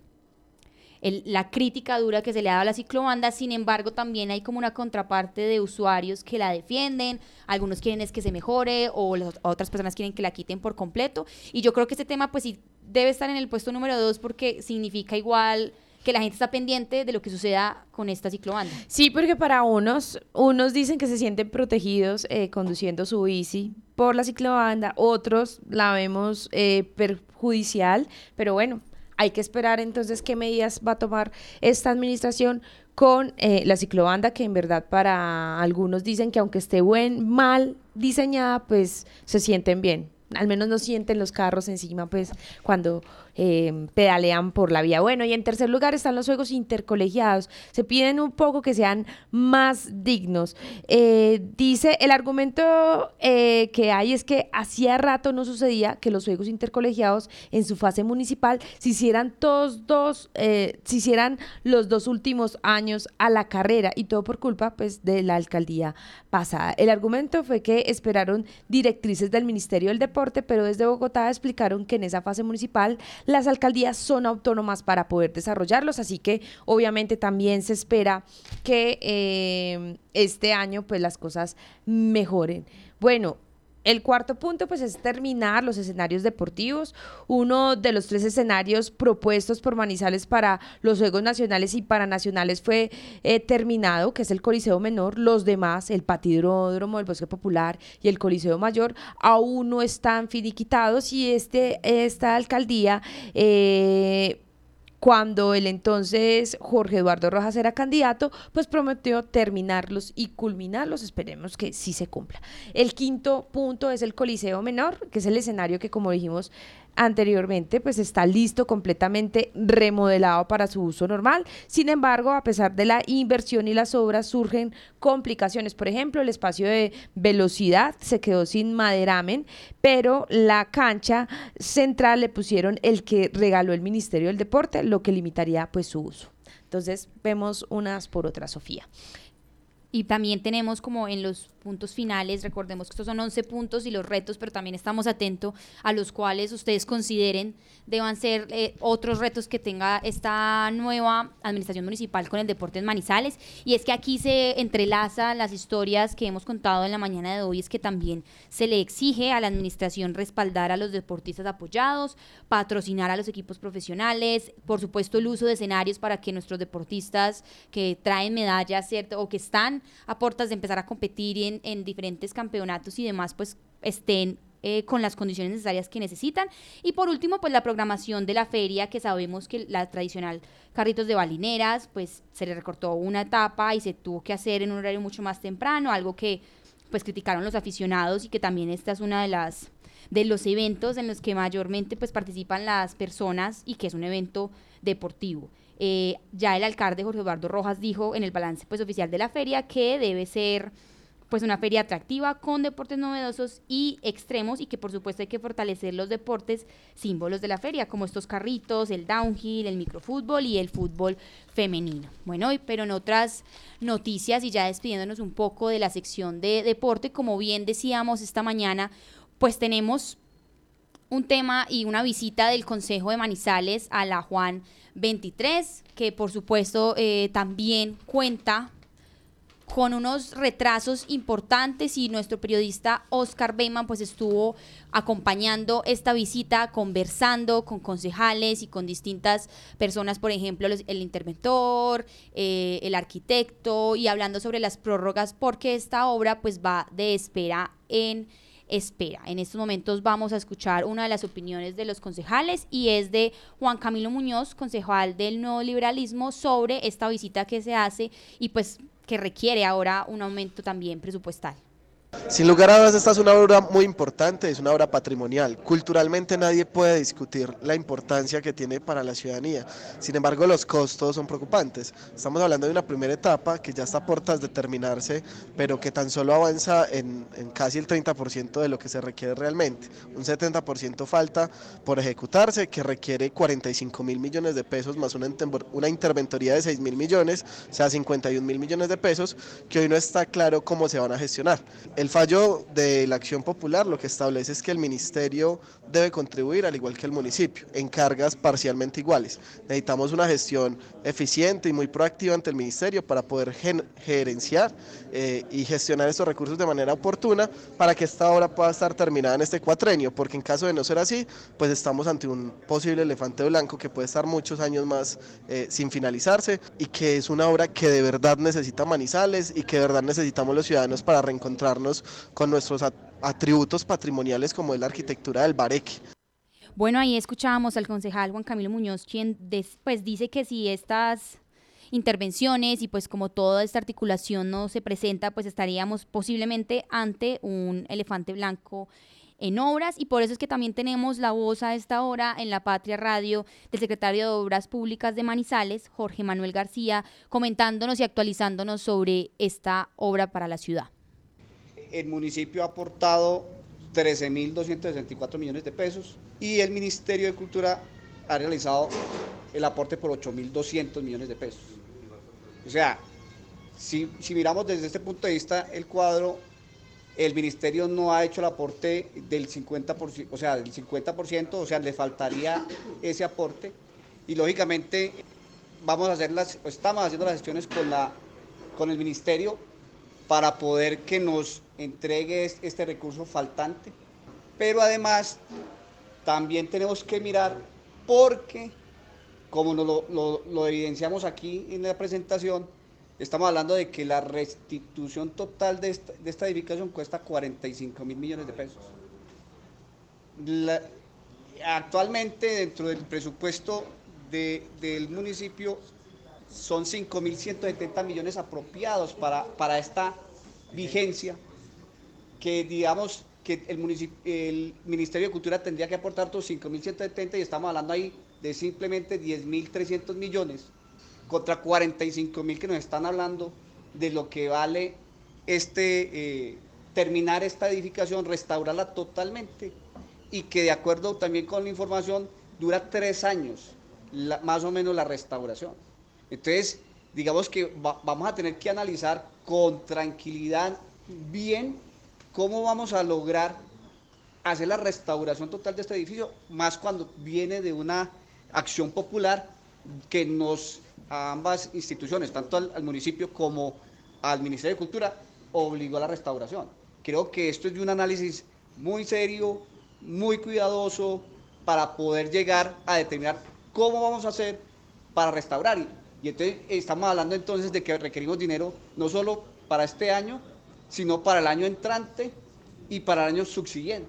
la crítica dura que se le ha dado a la ciclobanda, sin embargo también hay como una contraparte de usuarios que la defienden, algunos quieren es que se mejore o otras personas quieren que la quiten por completo. Y yo creo que este tema pues sí debe estar en el puesto número dos porque significa igual que la gente está pendiente de lo que suceda con esta ciclobanda. Sí, porque para unos, unos dicen que se sienten protegidos eh, conduciendo su bici por la ciclobanda, otros la vemos eh, perjudicial, pero bueno, hay que esperar entonces qué medidas va a tomar esta administración con eh, la ciclobanda, que en verdad para algunos dicen que aunque esté buen, mal diseñada, pues se sienten bien. Al menos no sienten los carros encima, pues cuando eh, pedalean por la vía. Bueno, y en tercer lugar están los juegos intercolegiados. Se piden un poco que sean más dignos. Eh, dice, el argumento eh, que hay es que hacía rato no sucedía que los juegos intercolegiados en su fase municipal se hicieran todos dos, se hicieran los dos últimos años a la carrera y todo por culpa pues de la alcaldía pasada. El argumento fue que esperaron directrices del Ministerio del Deporte, pero desde Bogotá explicaron que en esa fase municipal las alcaldías son autónomas para poder desarrollarlos, así que obviamente también se espera que eh, este año pues las cosas mejoren. Bueno, el cuarto punto, pues, es terminar los escenarios deportivos. Uno de los tres escenarios propuestos por Manizales para los Juegos Nacionales y Paranacionales fue eh, terminado, que es el Coliseo Menor. Los demás, el Patidródromo, el Bosque Popular y el Coliseo Mayor, aún no están finiquitados y este, esta alcaldía eh, cuando el entonces Jorge Eduardo Rojas era candidato, pues prometió terminarlos y culminarlos. Esperemos que sí se cumpla. El quinto punto es el Coliseo Menor, que es el escenario que, como dijimos, anteriormente, pues está listo completamente remodelado para su uso normal. Sin embargo, a pesar de la inversión y las obras, surgen complicaciones. Por ejemplo, el espacio de velocidad se quedó sin maderamen, pero la cancha central le pusieron el que regaló el Ministerio del Deporte, lo que limitaría pues su uso. Entonces, vemos unas por otras, Sofía. Y también tenemos como en los puntos finales, recordemos que estos son 11 puntos y los retos, pero también estamos atentos a los cuales ustedes consideren deban ser eh, otros retos que tenga esta nueva administración municipal con el deporte en Manizales. Y es que aquí se entrelaza las historias que hemos contado en la mañana de hoy, es que también se le exige a la administración respaldar a los deportistas apoyados, patrocinar a los equipos profesionales, por supuesto el uso de escenarios para que nuestros deportistas que traen medallas, ¿cierto? O que están a puertas de empezar a competir en, en diferentes campeonatos y demás, pues estén eh, con las condiciones necesarias que necesitan. Y por último, pues la programación de la feria, que sabemos que la tradicional carritos de balineras, pues se le recortó una etapa y se tuvo que hacer en un horario mucho más temprano, algo que pues criticaron los aficionados y que también esta es una de las de los eventos en los que mayormente pues participan las personas y que es un evento deportivo. Eh, ya el alcalde Jorge Eduardo Rojas dijo en el balance pues oficial de la feria que debe ser pues una feria atractiva con deportes novedosos y extremos y que por supuesto hay que fortalecer los deportes símbolos de la feria como estos carritos, el downhill, el microfútbol y el fútbol femenino. Bueno, pero en otras noticias y ya despidiéndonos un poco de la sección de deporte, como bien decíamos esta mañana, pues tenemos un tema y una visita del Consejo de Manizales a la Juan 23, que por supuesto eh, también cuenta con unos retrasos importantes y nuestro periodista Oscar Beyman pues estuvo acompañando esta visita, conversando con concejales y con distintas personas, por ejemplo, el interventor, eh, el arquitecto y hablando sobre las prórrogas porque esta obra pues va de espera en espera. En estos momentos vamos a escuchar una de las opiniones de los concejales y es de Juan Camilo Muñoz, concejal del nuevo liberalismo, sobre esta visita que se hace y pues que requiere ahora un aumento también presupuestal. Sin lugar a dudas, esta es una obra muy importante, es una obra patrimonial. Culturalmente nadie puede discutir la importancia que tiene para la ciudadanía. Sin embargo, los costos son preocupantes. Estamos hablando de una primera etapa que ya está a puertas de terminarse, pero que tan solo avanza en, casi el 30% de lo que se requiere realmente. Un 70% falta por ejecutarse, que requiere 45 mil millones de pesos más una, interventoría de 6 mil millones, o sea, 51 mil millones de pesos, que hoy no está claro cómo se van a gestionar. Fallo de la acción popular lo que establece es que el ministerio debe contribuir al igual que el municipio, en cargas parcialmente iguales. Necesitamos una gestión eficiente y muy proactiva ante el ministerio para poder gerenciar eh, y gestionar estos recursos de manera oportuna para que esta obra pueda estar terminada en este cuatrenio, porque en caso de no ser así, pues estamos ante un posible elefante blanco que puede estar muchos años más eh, sin finalizarse y que es una obra que de verdad necesita Manizales y que de verdad necesitamos los ciudadanos para reencontrarnos con nuestros atributos patrimoniales como es la arquitectura del bareque. Bueno, ahí escuchábamos al concejal Juan Camilo Muñoz, quien pues dice que si estas intervenciones y pues como toda esta articulación no se presenta, pues estaríamos posiblemente ante un elefante blanco en obras y por eso es que también tenemos la voz a esta hora en la Patria Radio del secretario de Obras Públicas de Manizales, Jorge Manuel García, comentándonos y actualizándonos sobre esta obra para la ciudad el municipio ha aportado 13.264 millones de pesos y el Ministerio de Cultura ha realizado el aporte por 8.200 millones de pesos. O sea, si, miramos desde este punto de vista el cuadro, el ministerio no ha hecho el aporte del 50%, o sea, del 50%, o sea, le faltaría ese aporte y lógicamente vamos a hacer las, estamos haciendo las gestiones con, la, con el ministerio para poder que nos entregue este recurso faltante. Pero además también tenemos que mirar porque, como lo, evidenciamos aquí en la presentación, estamos hablando de que la restitución total de esta, edificación cuesta 45 mil millones de pesos. actualmente dentro del presupuesto del municipio son 5.170 millones apropiados para, para esta vigencia que digamos que el, Ministerio de Cultura tendría que aportar otros 5.170 y estamos hablando ahí de simplemente 10.300 millones contra 45.000 que nos están hablando de lo que vale este, eh, terminar esta edificación, restaurarla totalmente y que de acuerdo también con la información dura tres años más o menos la restauración. Entonces, digamos que vamos a tener que analizar con tranquilidad bien cómo vamos a lograr hacer la restauración total de este edificio, más cuando viene de una acción popular que nos, a ambas instituciones, tanto al, municipio como al Ministerio de Cultura, obligó a la restauración. Creo que esto es de un análisis muy serio, muy cuidadoso, para poder llegar a determinar cómo vamos a hacer para restaurar. Y, y entonces estamos hablando entonces de que requerimos dinero no solo para este año, sino para el año entrante y para el año subsiguiente.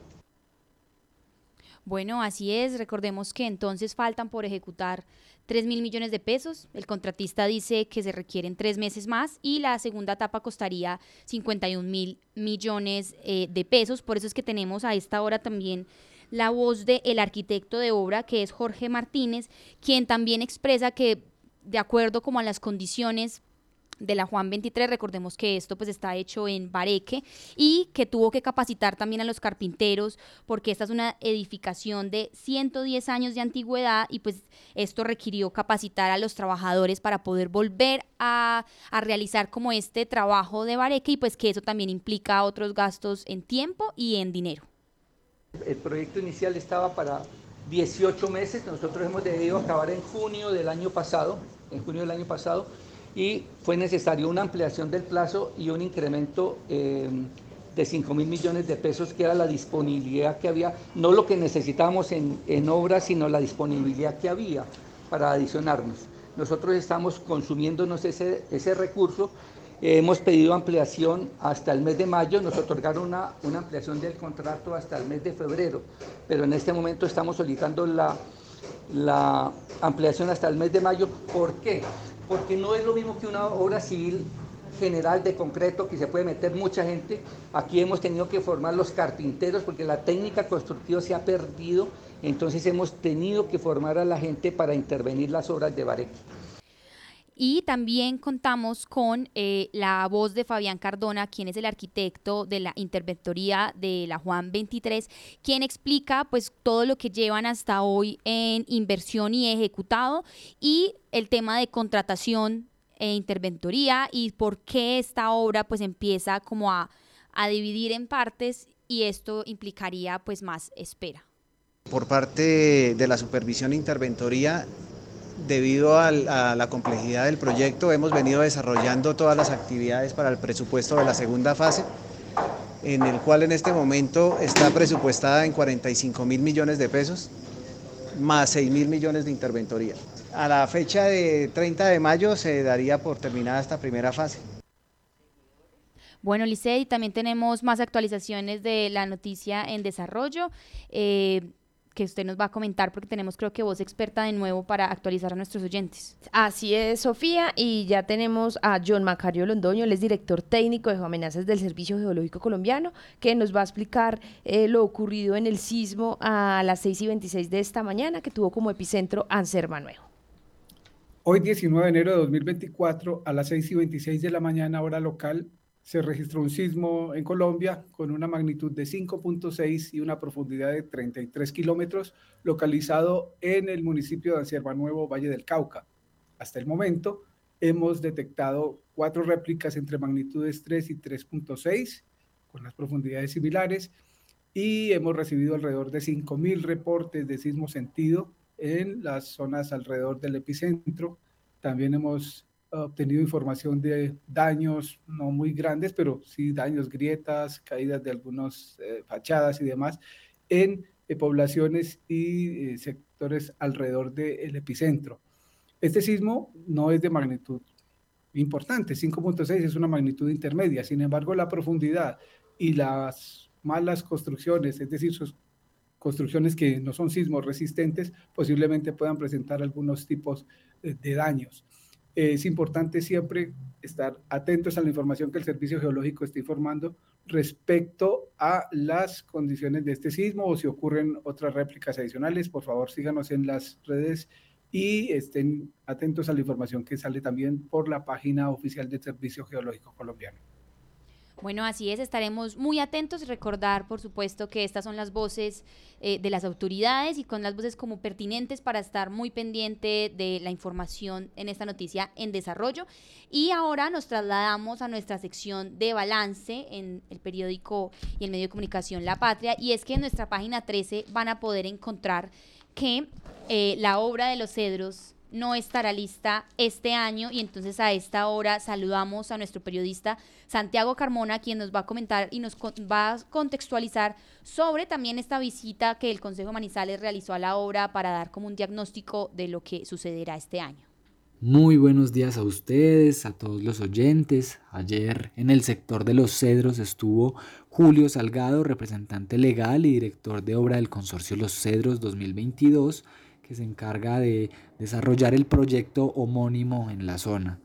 Bueno, así es. Recordemos que entonces faltan por ejecutar 3 mil millones de pesos. El contratista dice que se requieren tres meses más y la segunda etapa costaría 51 mil millones eh, de pesos. Por eso es que tenemos a esta hora también la voz del arquitecto de obra, que es Jorge Martínez, quien también expresa que de acuerdo como a las condiciones de la Juan 23, recordemos que esto pues está hecho en Bareque y que tuvo que capacitar también a los carpinteros porque esta es una edificación de 110 años de antigüedad y pues esto requirió capacitar a los trabajadores para poder volver a, a realizar como este trabajo de Bareque y pues que eso también implica otros gastos en tiempo y en dinero. El proyecto inicial estaba para 18 meses, nosotros hemos debido acabar en junio del año pasado, en junio del año pasado, y fue necesario una ampliación del plazo y un incremento eh, de 5 mil millones de pesos, que era la disponibilidad que había, no lo que necesitábamos en, en obras, sino la disponibilidad que había para adicionarnos. Nosotros estamos consumiéndonos ese, ese recurso Hemos pedido ampliación hasta el mes de mayo, nos otorgaron una, una, ampliación del contrato hasta el mes de febrero, pero en este momento estamos solicitando la, la ampliación hasta el mes de mayo. ¿Por qué? Porque no es lo mismo que una obra civil general de concreto que se puede meter mucha gente. Aquí hemos tenido que formar los carpinteros porque la técnica constructiva se ha perdido, entonces hemos tenido que formar a la gente para intervenir las obras de Bareque. Y también contamos con eh, la voz de Fabián Cardona, quien es el arquitecto de la interventoría de la Juan 23, quien explica pues todo lo que llevan hasta hoy en inversión y ejecutado y el tema de contratación e interventoría y por qué esta obra pues empieza como a, a dividir en partes y esto implicaría pues más espera. Por parte de la supervisión e interventoría debido a la complejidad del proyecto, hemos venido desarrollando todas las actividades para el presupuesto de la segunda fase, en el cual en este momento está presupuestada en 45 mil millones de pesos, más 6 mil millones de interventoría. A la fecha de 30 de mayo se daría por terminada esta primera fase. Bueno, Licey, también tenemos más actualizaciones de la noticia en desarrollo. Eh, que usted nos va a comentar porque tenemos creo que voz experta de nuevo para actualizar a nuestros oyentes. Así es, Sofía, y ya tenemos a John Macario Londoño, él es director técnico de amenazas del Servicio Geológico Colombiano, que nos va a explicar eh, lo ocurrido en el sismo a las 6 y 26 de esta mañana, que tuvo como epicentro Anserma Nuevo. Hoy 19 de enero de 2024 a las 6 y 26 de la mañana hora local se registró un sismo en Colombia con una magnitud de 5.6 y una profundidad de 33 kilómetros, localizado en el municipio de Sierva Nuevo, Valle del Cauca. Hasta el momento hemos detectado cuatro réplicas entre magnitudes 3 y 3.6, con las profundidades similares, y hemos recibido alrededor de 5.000 reportes de sismo sentido en las zonas alrededor del epicentro. También hemos obtenido información de daños no muy grandes, pero sí daños, grietas, caídas de algunas eh, fachadas y demás en eh, poblaciones y eh, sectores alrededor del epicentro. Este sismo no es de magnitud importante, 5.6 es una magnitud intermedia, sin embargo la profundidad y las malas construcciones, es decir, sus construcciones que no son sismos resistentes, posiblemente puedan presentar algunos tipos de daños es importante siempre estar atentos a la información que el Servicio Geológico está informando. respecto a las condiciones de este sismo o si ocurren otras réplicas adicionales, por favor síganos en las redes y estén atentos a la información que sale también por la página oficial del Servicio Geológico Colombiano. Bueno, así es, estaremos muy atentos. Recordar, por supuesto, que estas son las voces eh, de las autoridades y con las voces como pertinentes para estar muy pendiente de la información en esta noticia en desarrollo. Y ahora nos trasladamos a nuestra sección de balance en el periódico y el medio de comunicación La Patria. Y es que en nuestra página 13 van a poder encontrar que eh, la obra de los cedros no estará lista este año y entonces a esta hora saludamos a nuestro periodista Santiago Carmona, quien nos va a comentar y nos va a contextualizar sobre también esta visita que el Consejo Manizales realizó a la obra para dar como un diagnóstico de lo que sucederá este año. Muy buenos días a ustedes, a todos los oyentes. Ayer en el sector de los cedros estuvo Julio Salgado, representante legal y director de obra del Consorcio Los Cedros 2022 que se encarga de desarrollar el proyecto homónimo en la zona.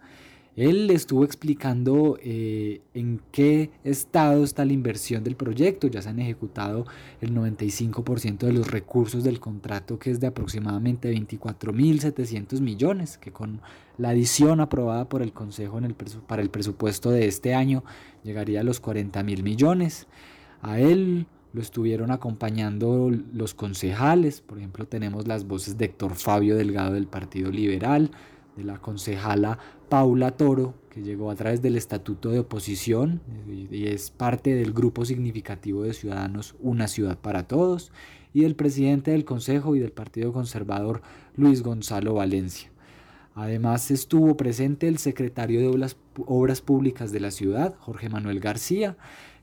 Él estuvo explicando eh, en qué estado está la inversión del proyecto. Ya se han ejecutado el 95% de los recursos del contrato, que es de aproximadamente 24.700 millones, que con la adición aprobada por el Consejo el para el presupuesto de este año llegaría a los 40.000 millones. A él lo estuvieron acompañando los concejales, por ejemplo tenemos las voces de Héctor Fabio Delgado del Partido Liberal, de la concejala Paula Toro, que llegó a través del Estatuto de Oposición y es parte del grupo significativo de ciudadanos Una Ciudad para Todos, y del presidente del Consejo y del Partido Conservador Luis Gonzalo Valencia. Además estuvo presente el secretario de Obras, Obras Públicas de la ciudad, Jorge Manuel García,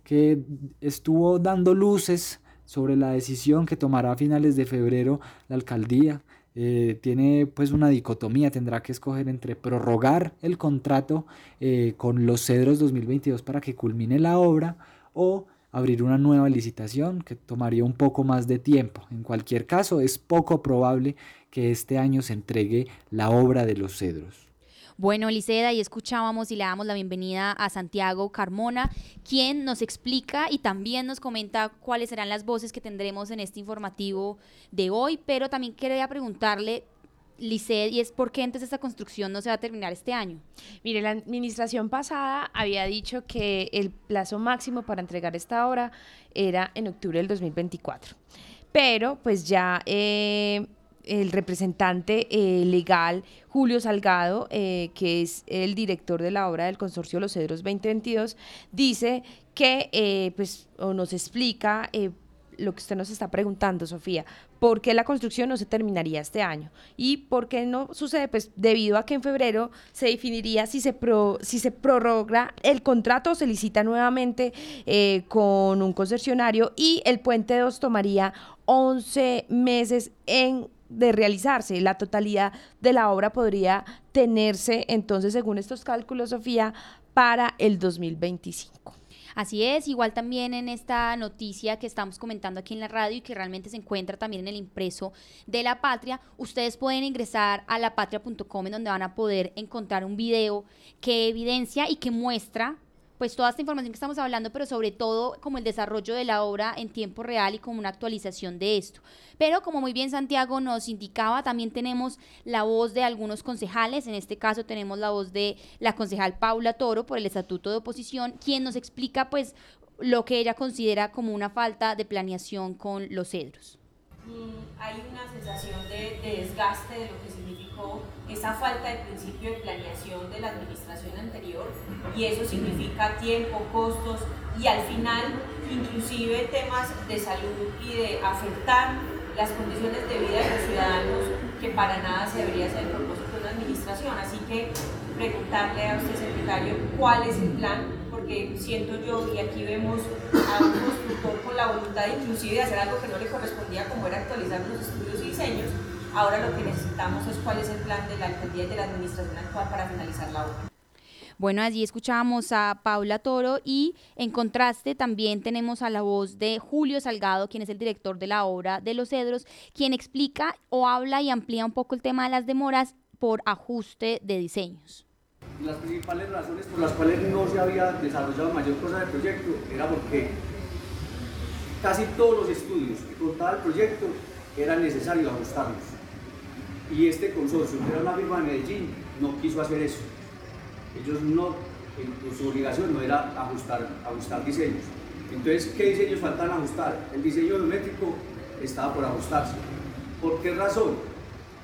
que estuvo dando luces sobre la decisión que tomará a finales de febrero la alcaldía. Eh, tiene pues una dicotomía, tendrá que escoger entre prorrogar el contrato eh, con los Cedros 2022 para que culmine la obra o abrir una nueva licitación que tomaría un poco más de tiempo. En cualquier caso, es poco probable que este año se entregue la obra de los Cedros. Bueno, Liceda, y escuchábamos y le damos la bienvenida a Santiago Carmona, quien nos explica y también nos comenta cuáles serán las voces que tendremos en este informativo de hoy, pero también quería preguntarle Liced, y es por qué entonces esta construcción no se va a terminar este año. Mire, la administración pasada había dicho que el plazo máximo para entregar esta obra era en octubre del 2024. Pero pues ya eh, el representante eh, legal Julio Salgado, eh, que es el director de la obra del Consorcio Los Cedros 2022, dice que, eh, pues, o nos explica lo que usted nos está preguntando, Sofía, ¿por qué la construcción no se terminaría este año? ¿Y por qué no sucede? Pues debido a que en febrero se definiría si se, si se prorroga el contrato o se licita nuevamente con un concesionario y el Puente 2 tomaría 11 meses en de realizarse. La totalidad de la obra podría tenerse, entonces, según estos cálculos, Sofía, para el 2025. Así es, igual también en esta noticia que estamos comentando aquí en la radio y que realmente se encuentra también en el impreso de La Patria, ustedes pueden ingresar a lapatria.com en donde van a poder encontrar un video que evidencia y que muestra pues toda esta información que estamos hablando, pero sobre todo como el desarrollo de la obra en tiempo real y como una actualización de esto. Pero como muy bien Santiago nos indicaba, también tenemos la voz de algunos concejales, en este caso tenemos la voz de la concejal Paula Toro por el Estatuto de Oposición, quien nos explica pues lo que ella considera como una falta de planeación con los cedros. Hay una sensación de, de desgaste de lo que significó esa falta de principio de planeación de la administración anterior y eso significa tiempo, costos y al final inclusive temas de salud y de afectar las condiciones de vida de los ciudadanos que para nada se debería hacer el propósito de una administración. Así que preguntarle a usted, secretario, cuál es el plan, siento yo, y aquí vemos a un constructor con la voluntad inclusive de hacer algo que no le correspondía, como era actualizar los estudios y diseños, Ahora lo que necesitamos es cuál es el plan de la alcaldía y de la administración actual para finalizar la obra. Bueno, allí escuchábamos a Paula Toro y en contraste también tenemos a la voz de Julio Salgado, quien es el director de la obra de Los Cedros, quien explica o habla y amplía un poco el tema de las demoras por ajuste de diseños. Las principales razones por las cuales no se había desarrollado mayor cosa del proyecto era porque casi todos los estudios que contaba el proyecto era necesario ajustarlos. Y este consorcio, que era una firma de Medellín, no quiso hacer eso. Ellos no, su obligación no era ajustar, ajustar diseños. Entonces, ¿qué diseños faltan ajustar? El diseño geométrico estaba por ajustarse. ¿Por qué razón?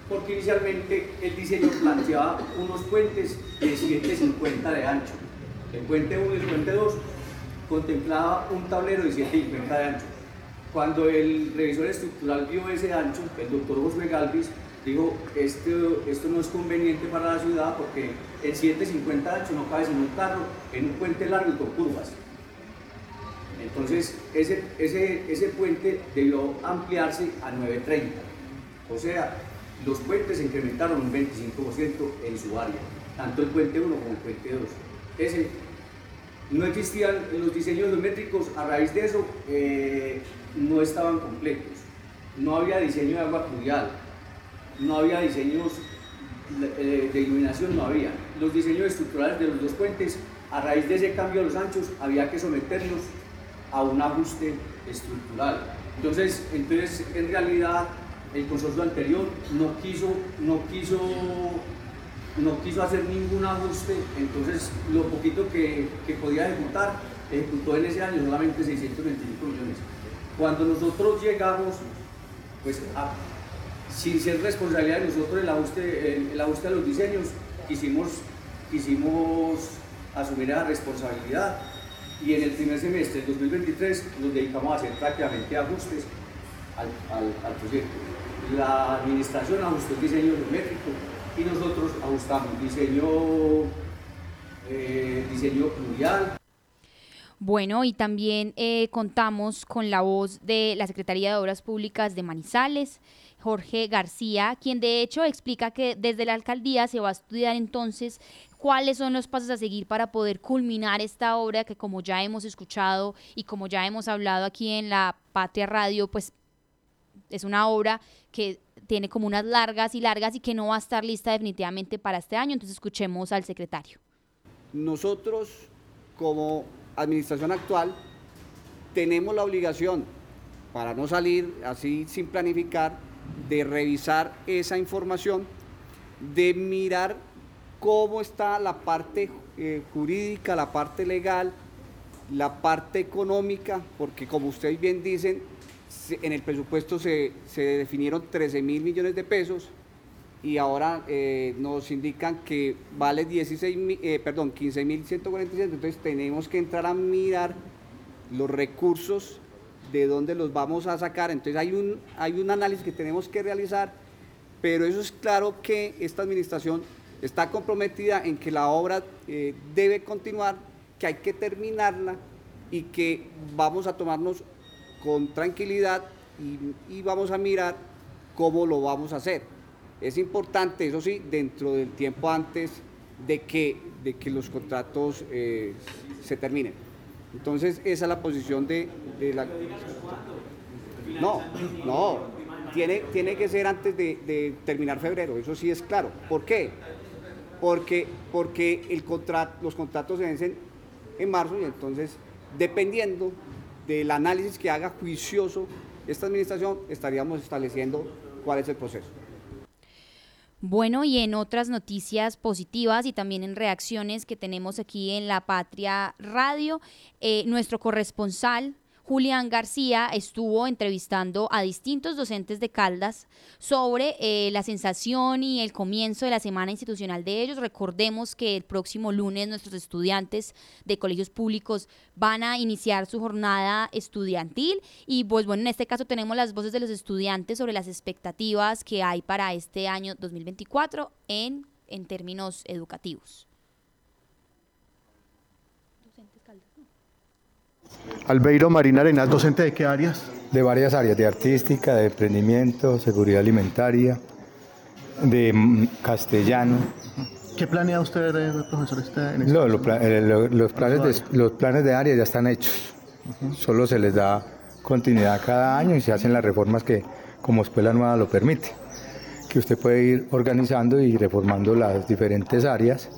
Porque inicialmente el diseño planteaba unos puentes de 750 de ancho. El puente 1 y el puente 2 contemplaba un tablero de 750 de ancho. Cuando el revisor estructural vio ese ancho, el doctor Josué Galvis dijo, esto, esto no es conveniente para la ciudad porque el 750 de ancho no cabe sin un carro en un puente largo y con curvas. Entonces, ese, ese, ese puente debió ampliarse a 930. O sea, los puentes se incrementaron un 25% en su área, tanto el puente 1 como el puente 2. Ese, no existían los diseños geométricos, a raíz de eso eh, no estaban completos. No había diseño de agua pluvial, no había diseños eh, de iluminación, no había. Los diseños estructurales de los dos puentes, a raíz de ese cambio de los anchos, había que someterlos a un ajuste estructural. Entonces, entonces en realidad, el consorcio anterior no quiso, no quiso, no quiso hacer ningún ajuste, entonces lo poquito que, podía ejecutar, ejecutó en ese año solamente 625 millones. Cuando nosotros llegamos, pues sin ser responsabilidad de nosotros el ajuste, el, ajuste de los diseños, quisimos, quisimos asumir la responsabilidad y en el primer semestre del 2023 nos dedicamos a hacer prácticamente ajustes al, proyecto. La administración ajustó el diseño geométrico y nosotros ajustamos diseño, eh, diseño pluvial. Bueno, y también eh, contamos con la voz de la Secretaría de Obras Públicas de Manizales, Jorge García, quien de hecho explica que desde la alcaldía se va a estudiar entonces cuáles son los pasos a seguir para poder culminar esta obra que como ya hemos escuchado y como ya hemos hablado aquí en la Patria Radio, pues es una obra que tiene como unas largas y largas y que no va a estar lista definitivamente para este año. Entonces escuchemos al secretario. Nosotros como administración actual tenemos la obligación, para no salir así sin planificar, de revisar esa información, de mirar cómo está la parte eh, jurídica, la parte legal, la parte económica, porque como ustedes bien dicen, en el presupuesto se, definieron 13 mil millones de pesos y ahora eh, nos indican que vale 16 eh, perdón, 15 mil 147, entonces tenemos que entrar a mirar los recursos de dónde los vamos a sacar, entonces hay un, hay un análisis que tenemos que realizar, pero eso es claro que esta administración está comprometida en que la obra eh, debe continuar, que hay que terminarla y que vamos a tomarnos con tranquilidad y, vamos a mirar cómo lo vamos a hacer. Es importante, eso sí, dentro del tiempo antes de que, de que los contratos eh, se terminen. Entonces, esa es la posición de, la... No, no, tiene, tiene que ser antes de, terminar febrero, eso sí es claro. ¿Por qué? porque, porque el los contratos se vencen en marzo y entonces, dependiendo del análisis que haga juicioso esta administración, estaríamos estableciendo cuál es el proceso. Bueno, y en otras noticias positivas y también en reacciones que tenemos aquí en La Patria Radio, eh, nuestro corresponsal Julián García estuvo entrevistando a distintos docentes de Caldas sobre eh, la sensación y el comienzo de la semana institucional de ellos. Recordemos que el próximo lunes nuestros estudiantes de colegios públicos van a iniciar su jornada estudiantil y pues bueno, en este caso tenemos las voces de los estudiantes sobre las expectativas que hay para este año 2024 en, en términos educativos. Albeiro Marina Arenas, docente de qué áreas? De varias áreas, de artística, de emprendimiento, seguridad alimentaria, de castellano. ¿Qué planea usted, eh, profesor? Este, en este no, eh, los, planes de, los planes de área ya están hechos. Solo se les da continuidad cada año y se hacen las reformas que como escuela nueva lo permite. Que usted puede ir organizando y reformando las diferentes áreas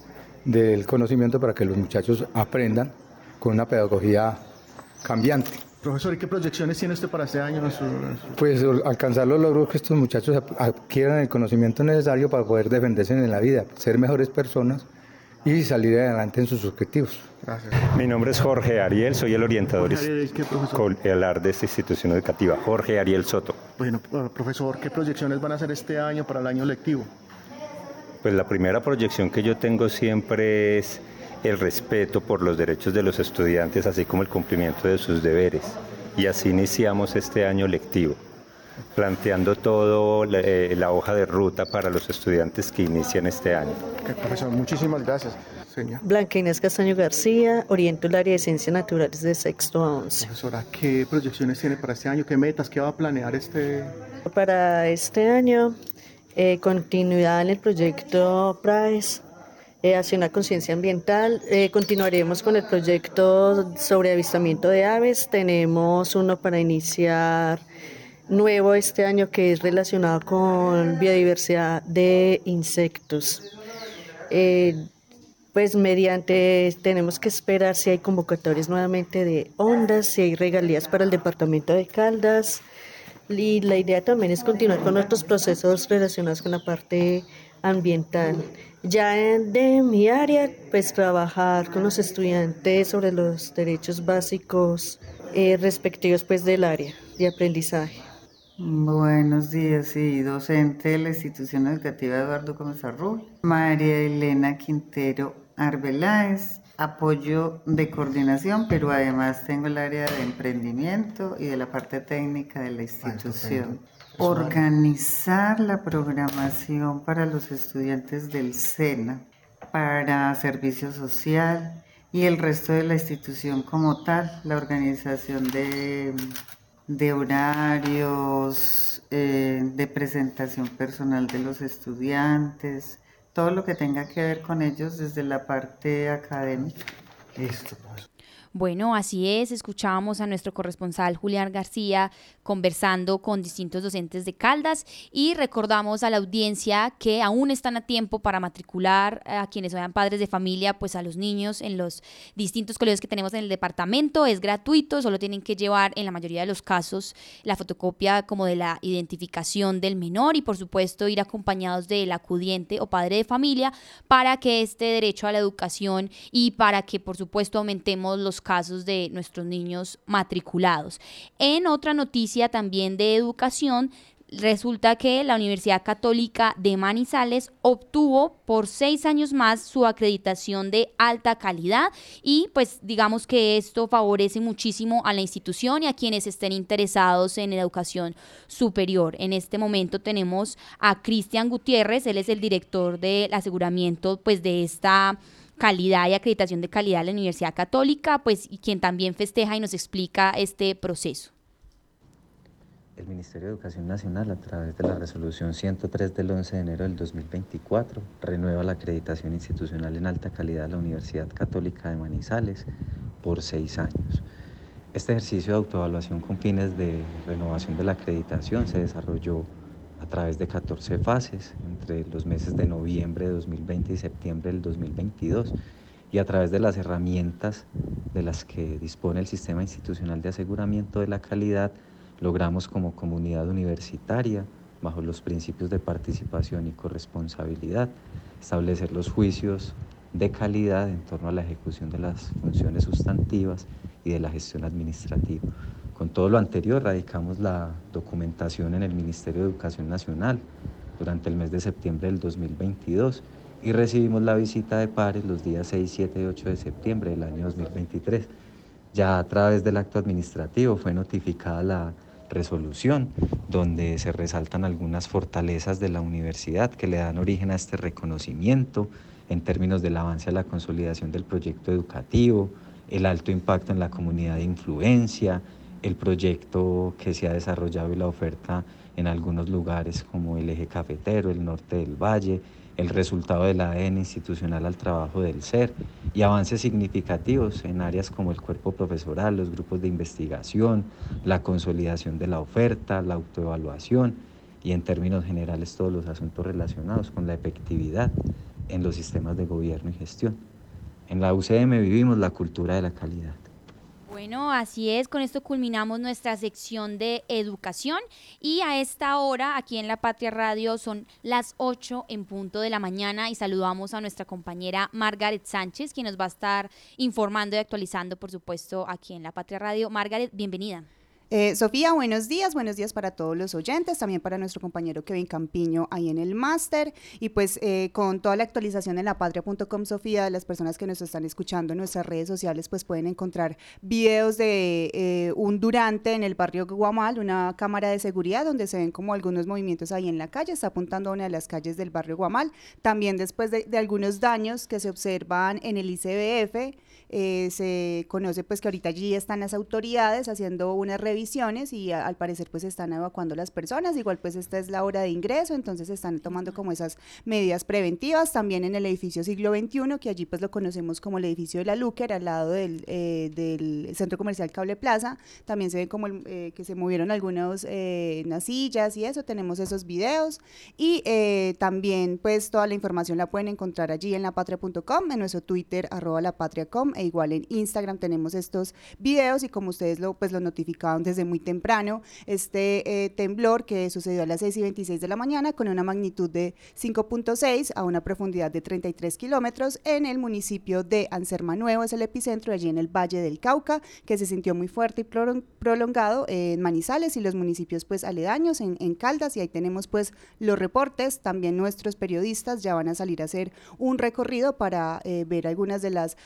del conocimiento para que los muchachos aprendan con una pedagogía cambiante. Profesor, ¿y qué proyecciones tiene usted para este año? en su- en su- Pues alcanzar los logros que estos muchachos adquieran el conocimiento necesario para poder defenderse en la vida, ser mejores personas y salir adelante en sus objetivos. Gracias. Mi nombre es Jorge Ariel, soy el orientador escolar de esta institución educativa, Jorge Ariel Soto. Bueno, eh, profesor, ¿qué proyecciones van a hacer este año para el año lectivo? Pues la primera proyección que yo tengo siempre es el respeto por los derechos de los estudiantes, así como el cumplimiento de sus deberes. Y así iniciamos este año lectivo, planteando todo la, eh, la hoja de ruta para los estudiantes que inician este año. Profesor, muchísimas gracias. Señor. Blanca Inés Castaño García, oriento el área de ciencias naturales de sexto a once. Profesora, ¿qué proyecciones tiene para este año? ¿Qué metas? ¿Qué va a planear este? Para este año, eh, continuidad en el proyecto PRAES, eh, hacia una conciencia ambiental. Eh, continuaremos con el proyecto sobre avistamiento de aves. Tenemos uno para iniciar nuevo este año que es relacionado con biodiversidad de insectos. Eh, pues mediante, tenemos que esperar si hay convocatorias nuevamente de ondas, si hay regalías para el departamento de Caldas. Y la idea también es continuar con otros procesos relacionados con la parte ambiental. Ya en- de mi área, pues trabajar con los estudiantes sobre los derechos básicos eh, respectivos pues del área de aprendizaje. Buenos días, sí, docente de la institución educativa Eduardo Gómez Arrul, María Elena Quintero Arbeláez, apoyo de coordinación, pero además tengo el área de emprendimiento y de la parte técnica de la institución. Organizar la programación para los estudiantes del SENA, para servicio social y el resto de la institución como tal, la organización de de horarios, eh, de presentación personal de los estudiantes, todo lo que tenga que ver con ellos desde la parte académica. Listo, Bueno, así es, escuchábamos a nuestro corresponsal Julián García conversando con distintos docentes de Caldas y recordamos a la audiencia que aún están a tiempo para matricular a quienes sean padres de familia, pues a los niños en los distintos colegios que tenemos en el departamento, es gratuito, solo tienen que llevar en la mayoría de los casos la fotocopia como de la identificación del menor y por supuesto ir acompañados del acudiente o padre de familia para que este derecho a la educación y para que por supuesto aumentemos los casos de nuestros niños matriculados. En otra noticia también de educación, resulta que la Universidad Católica de Manizales obtuvo por seis años más su acreditación de alta calidad y pues digamos que esto favorece muchísimo a la institución y a quienes estén interesados en educación superior. En este momento tenemos a Cristian Gutiérrez, él es el director del aseguramiento pues de esta calidad y acreditación de calidad de la Universidad Católica, pues y quien también festeja y nos explica este proceso. El Ministerio de Educación Nacional, a través de la resolución 103 del 11 de enero del 2024, renueva la acreditación institucional en alta calidad de la Universidad Católica de Manizales por seis años. Este ejercicio de autoevaluación con fines de renovación de la acreditación se desarrolló a través de 14 fases entre los meses de noviembre de 2020 y septiembre del 2022 y a través de las herramientas de las que dispone el sistema institucional de aseguramiento de la calidad logramos como comunidad universitaria, bajo los principios de participación y corresponsabilidad, establecer los juicios de calidad en torno a la ejecución de las funciones sustantivas y de la gestión administrativa. Con todo lo anterior, radicamos la documentación en el Ministerio de Educación Nacional durante el mes de septiembre del 2022 y recibimos la visita de pares los días 6, 7 y 8 de septiembre del año 2023. Ya a través del acto administrativo fue notificada la resolución donde se resaltan algunas fortalezas de la universidad que le dan origen a este reconocimiento en términos del avance a la consolidación del proyecto educativo, el alto impacto en la comunidad de influencia, el proyecto que se ha desarrollado y la oferta en algunos lugares como el eje cafetero, el norte del valle, el resultado del ADN institucional al trabajo del ser y avances significativos en áreas como el cuerpo profesoral, los grupos de investigación, la consolidación de la oferta, la autoevaluación y en términos generales todos los asuntos relacionados con la efectividad en los sistemas de gobierno y gestión. En la UCM vivimos la cultura de la calidad. Bueno, así es, con esto culminamos nuestra sección de educación y a esta hora aquí en La Patria Radio son las 8 en punto de la mañana y saludamos a nuestra compañera Margaret Sánchez, quien nos va a estar informando y actualizando, por supuesto, aquí en La Patria Radio. Margaret, bienvenida. Eh, Sofía, buenos días, buenos días para todos los oyentes, también para nuestro compañero Kevin Campiño ahí en el máster. Y pues eh, con toda la actualización en lapatria.com, Sofía, las personas que nos están escuchando en nuestras redes sociales pues pueden encontrar videos de eh, un durante en el barrio Guamal, una cámara de seguridad donde se ven como algunos movimientos ahí en la calle, está apuntando a una de las calles del barrio Guamal, también después de, de algunos daños que se observan en el ICBF, eh, se conoce pues que ahorita allí están las autoridades haciendo unas revisiones y al parecer pues están evacuando las personas, igual pues esta es la hora de ingreso, entonces están tomando como esas medidas preventivas, también en el edificio siglo XXI, que allí pues lo conocemos como el edificio de la Luker, al lado del, eh, del centro comercial Cable Plaza, también se ve como eh, que se movieron algunas unas sillas y eso, tenemos esos videos y también pues toda la información la pueden encontrar allí en lapatria.com, en nuestro Twitter arroba lapatria.com e igual en Instagram tenemos estos videos y como ustedes lo, pues, lo notificaron desde muy temprano, este eh, temblor que sucedió a las 6 y 26 de la mañana con una magnitud de 5.6 a una profundidad de 33 kilómetros en el municipio de Anserma Nuevo, es el epicentro allí en el Valle del Cauca, que se sintió muy fuerte y prolongado en Manizales y los municipios pues aledaños en, en Caldas. Y ahí tenemos pues los reportes, también nuestros periodistas ya van a salir a hacer un recorrido para eh, ver algunas de las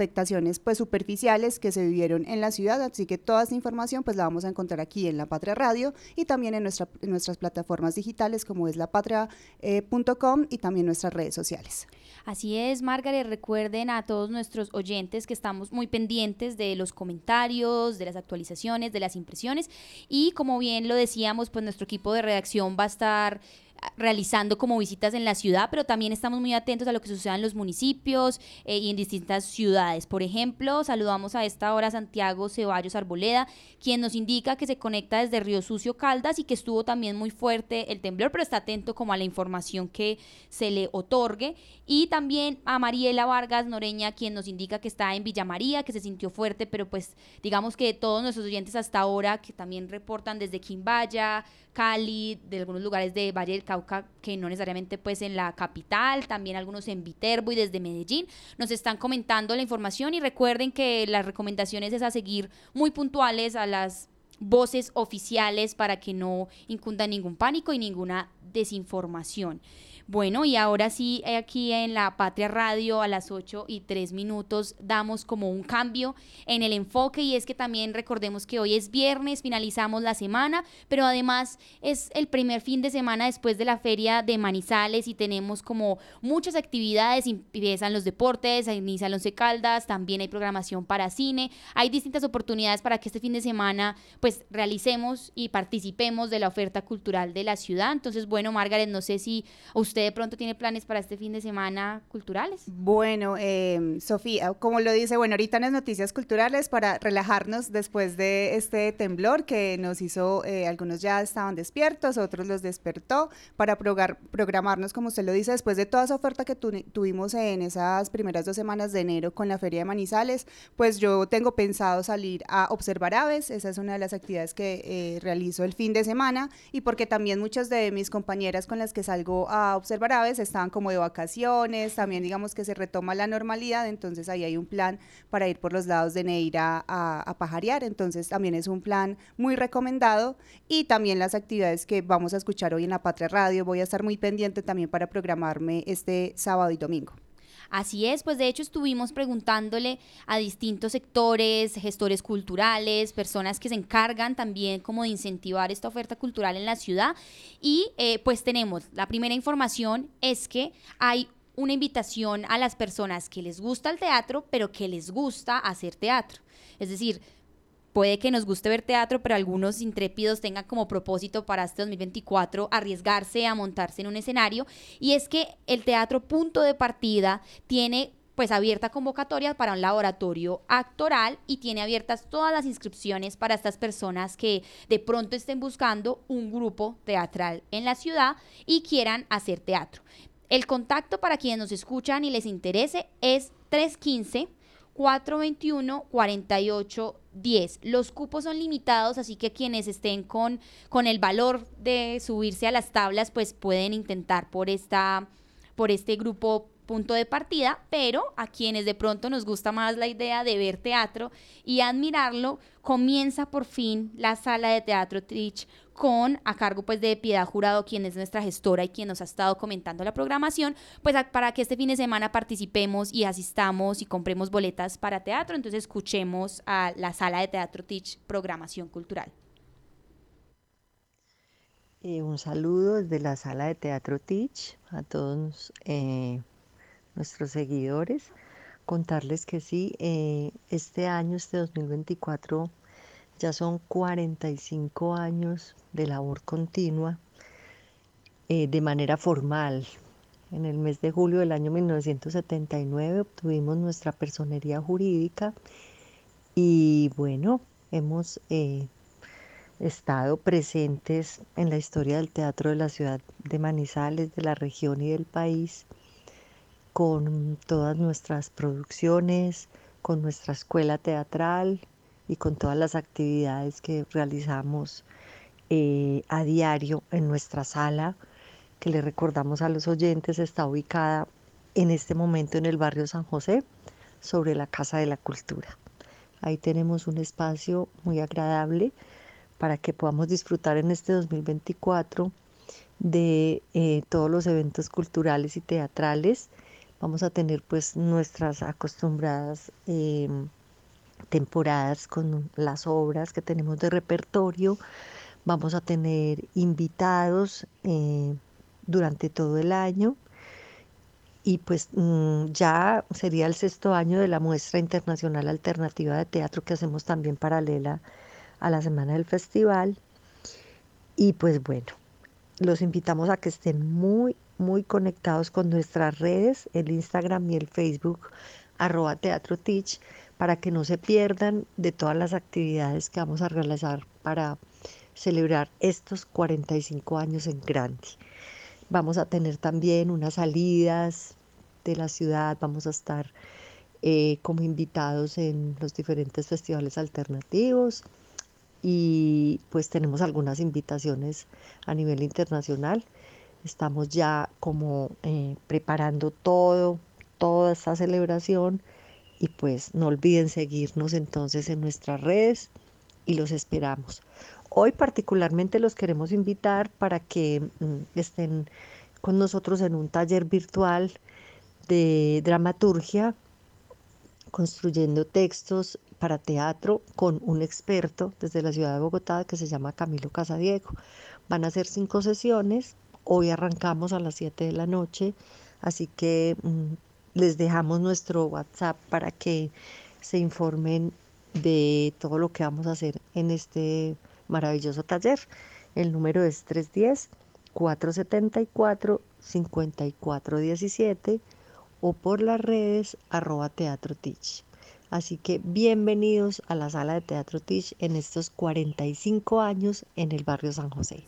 afectaciones pues superficiales que se vivieron en la ciudad, así que toda esta información pues la vamos a encontrar aquí en La Patria Radio y también en, nuestra, nuestras plataformas digitales como es lapatria.com y también nuestras redes sociales. Así es, Margaret, recuerden a todos nuestros oyentes que estamos muy pendientes de los comentarios, de las actualizaciones, de las impresiones y como bien lo decíamos, pues nuestro equipo de redacción va a estar realizando como visitas en la ciudad, pero también estamos muy atentos a lo que suceda en los municipios eh, y en distintas ciudades. Por ejemplo, saludamos a esta hora a Santiago Ceballos Arboleda, quien nos indica que se conecta desde Río Sucio Caldas y que estuvo también muy fuerte el temblor, pero está atento como a la información que se le otorgue. Y también a Mariela Vargas Noreña, quien nos indica que está en Villa María, que se sintió fuerte, pero pues digamos que todos nuestros oyentes hasta ahora, que también reportan desde Quimbaya, Cali, de algunos lugares de Valle del Cauca, que no necesariamente pues en la capital, también algunos en Viterbo y desde Medellín, nos están comentando la información y recuerden que las recomendaciones es seguir muy puntuales a las voces oficiales para que no incunda ningún pánico y ninguna desinformación. Bueno, y ahora sí, eh, aquí en la Patria Radio a las 8 y 3 minutos damos como un cambio en el enfoque y es que también recordemos que hoy es viernes, finalizamos la semana, pero además es el primer fin de semana después de la feria de Manizales y tenemos como muchas actividades, empiezan los deportes, inician los Caldas, también hay programación para cine, hay distintas oportunidades para que este fin de semana pues realicemos y participemos de la oferta cultural de la ciudad. Entonces, bueno, Margaret, no sé si usted de pronto tiene planes para este fin de semana culturales? Bueno, em, Sofía, como lo dice, bueno, ahorita en las noticias culturales para relajarnos después de este temblor que nos hizo, eh, algunos ya estaban despiertos, otros los despertó, para programarnos, como usted lo dice, después de toda esa oferta que tuvimos en esas primeras dos semanas de enero con la Feria de Manizales, pues yo tengo pensado salir a observar aves, esa es una de las actividades que eh, realizo el fin de semana y porque también muchas de mis compañeras con las que salgo a observar observar aves estaban como de vacaciones, también digamos que se retoma la normalidad, entonces ahí hay un plan para ir por los lados de Neira a, a pajarear, entonces también es un plan muy recomendado y también las actividades que vamos a escuchar hoy en la Patria Radio, voy a estar muy pendiente también para programarme este sábado y domingo. Así es, pues de hecho estuvimos preguntándole a distintos sectores, gestores culturales, personas que se encargan también como de incentivar esta oferta cultural en la ciudad y eh, pues tenemos, la primera información es que hay una invitación a las personas que les gusta el teatro, pero que les gusta hacer teatro. Es decir, puede que nos guste ver teatro, pero algunos intrépidos tengan como propósito para este 2024 arriesgarse a montarse en un escenario. Y es que el teatro punto de partida tiene pues abierta convocatoria para un laboratorio actoral y tiene abiertas todas las inscripciones para estas personas que de pronto estén buscando un grupo teatral en la ciudad y quieran hacer teatro. El contacto para quienes nos escuchan y les interese es 315 421 4810. Los cupos son limitados, así que quienes estén con, con el valor de subirse a las tablas, pues pueden intentar por esta por este grupo punto de partida, pero a quienes de pronto nos gusta más la idea de ver teatro y admirarlo, comienza por fin la sala de teatro Trich con a cargo pues de Piedad Jurado, quien es nuestra gestora y quien nos ha estado comentando la programación, pues para que este fin de semana participemos y asistamos y compremos boletas para teatro, entonces escuchemos a la sala de teatro Trich programación cultural. Eh, un saludo desde la sala de Teatro Teach a todos eh, nuestros seguidores. Contarles que sí, eh, este año, este 2024, ya son 45 años de labor continua eh, de manera formal. En el mes de julio del año 1979 obtuvimos nuestra personería jurídica y bueno, hemos eh, estado presentes en la historia del teatro de la ciudad de Manizales, de la región y del país con todas nuestras producciones, con nuestra escuela teatral y con todas las actividades que realizamos eh, a diario en nuestra sala, que le recordamos a los oyentes, está ubicada en este momento en el barrio San José, sobre la Casa de la Cultura. Ahí tenemos un espacio muy agradable para que podamos disfrutar en este 2024 de eh, todos los eventos culturales y teatrales vamos a tener pues nuestras acostumbradas em, temporadas con las obras que tenemos de repertorio, vamos a tener invitados eh, durante todo el año. Y pues mm, ya sería el sexto año de la muestra internacional alternativa de teatro que hacemos también paralela a la semana del festival. Y pues bueno, los invitamos a que estén muy muy conectados con nuestras redes, el Instagram y el Facebook, arroba Teatro Teach, para que no se pierdan de todas las actividades que vamos a realizar para celebrar estos 45 años en grande. Vamos a tener también unas salidas de la ciudad, vamos a estar eh, como invitados en los diferentes festivales alternativos y pues tenemos algunas invitaciones a nivel internacional Estamos ya como eh, preparando todo, toda esta celebración y pues no olviden seguirnos entonces en nuestras redes y los esperamos. Hoy particularmente los queremos invitar para que mm, estén con nosotros en un taller virtual de dramaturgia, construyendo textos para teatro con un experto desde la ciudad de Bogotá que se llama Camilo Casadiego. Van a ser cinco sesiones Hoy arrancamos a las 7 de la noche, así que mm, les dejamos nuestro WhatsApp para que se informen de todo lo que vamos a hacer en este maravilloso taller. El número es 310-474-5417 o por las redes arroba Teatro Teach. Así que bienvenidos a la sala de Teatro Teach en estos 45 años en el barrio San José.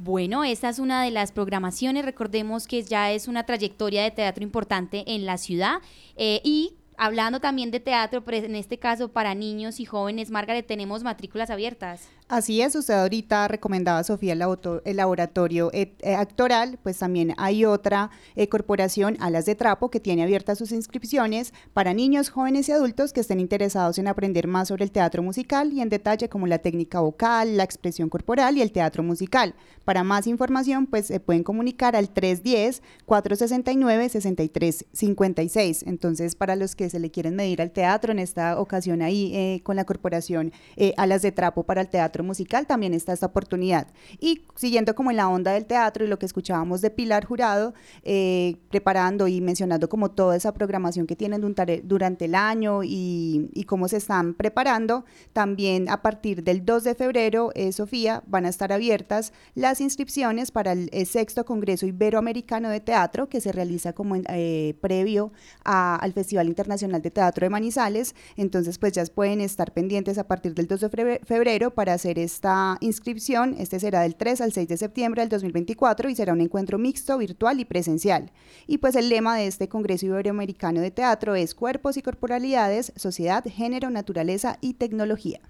Bueno, esta es una de las programaciones. Recordemos que ya es una trayectoria de teatro importante en la ciudad eh, y hablando también de teatro, pero en este caso para niños y jóvenes, Margaret, tenemos matrículas abiertas. Así es, usted ahorita recomendaba, Sofía, el, laboratorio eh, actoral, pues también hay otra eh, corporación, Alas de Trapo, que tiene abiertas sus inscripciones para niños, jóvenes y adultos que estén interesados en aprender más sobre el teatro musical y en detalle como la técnica vocal, la expresión corporal y el teatro musical. Para más información, pues se pueden comunicar al 310-469-6356. Entonces, para los que se le quieren medir al teatro, en esta ocasión ahí eh, con la corporación Alas de Trapo para el teatro musical también está esta oportunidad. Y siguiendo como en la onda del teatro y lo que escuchábamos de Pilar Jurado, eh, preparando y mencionando como toda esa programación que tienen durante el año y, cómo se están preparando, también a partir del 2 de febrero, eh, Sofía, van a estar abiertas las inscripciones para el, sexto Congreso Iberoamericano de Teatro que se realiza como eh, previo al Festival Internacional de Teatro de Manizales. Entonces, pues ya pueden estar pendientes a partir del 2 de febrero para hacer hacer esta inscripción. Este será del 3 al 6 de septiembre del 2024 y será un encuentro mixto, virtual y presencial. Y pues el lema de este Congreso Iberoamericano de Teatro es Cuerpos y Corporalidades, Sociedad, Género, Naturaleza y Tecnología.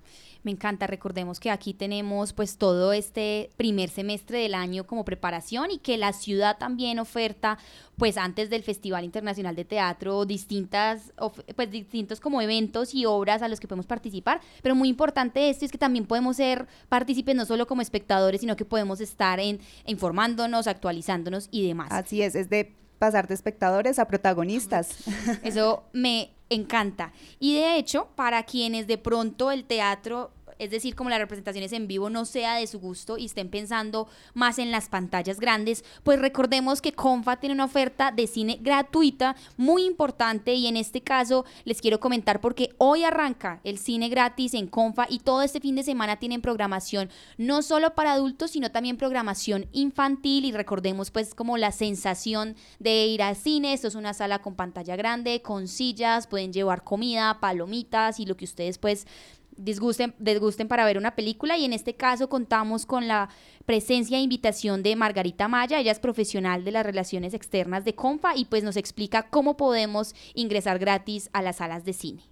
Me encanta, recordemos que aquí tenemos pues todo este primer semestre del año como preparación y que la ciudad también oferta pues antes del Festival Internacional de Teatro distintas pues distintos como eventos y obras a los que podemos participar, pero muy importante esto es que también podemos ser partícipes no solo como espectadores, sino que podemos estar en informándonos, actualizándonos y demás. Así es, es de pasar de espectadores a protagonistas. Eso me encanta. Y de hecho, para quienes de pronto el teatro es decir, como las representaciones en vivo no sea de su gusto y estén pensando más en las pantallas grandes, pues recordemos que Confa tiene una oferta de cine gratuita muy importante y en este caso les quiero comentar porque hoy arranca el cine gratis en Confa y todo este fin de semana tienen programación no solo para adultos, sino también programación infantil y recordemos pues como la sensación de ir al cine, esto es una sala con pantalla grande, con sillas, pueden llevar comida, palomitas y lo que ustedes pues disgusten, desgusten para ver una película y en este caso contamos con la presencia e invitación de Margarita Maya, ella es profesional de las relaciones externas de Confa y pues nos explica cómo podemos ingresar gratis a las salas de cine.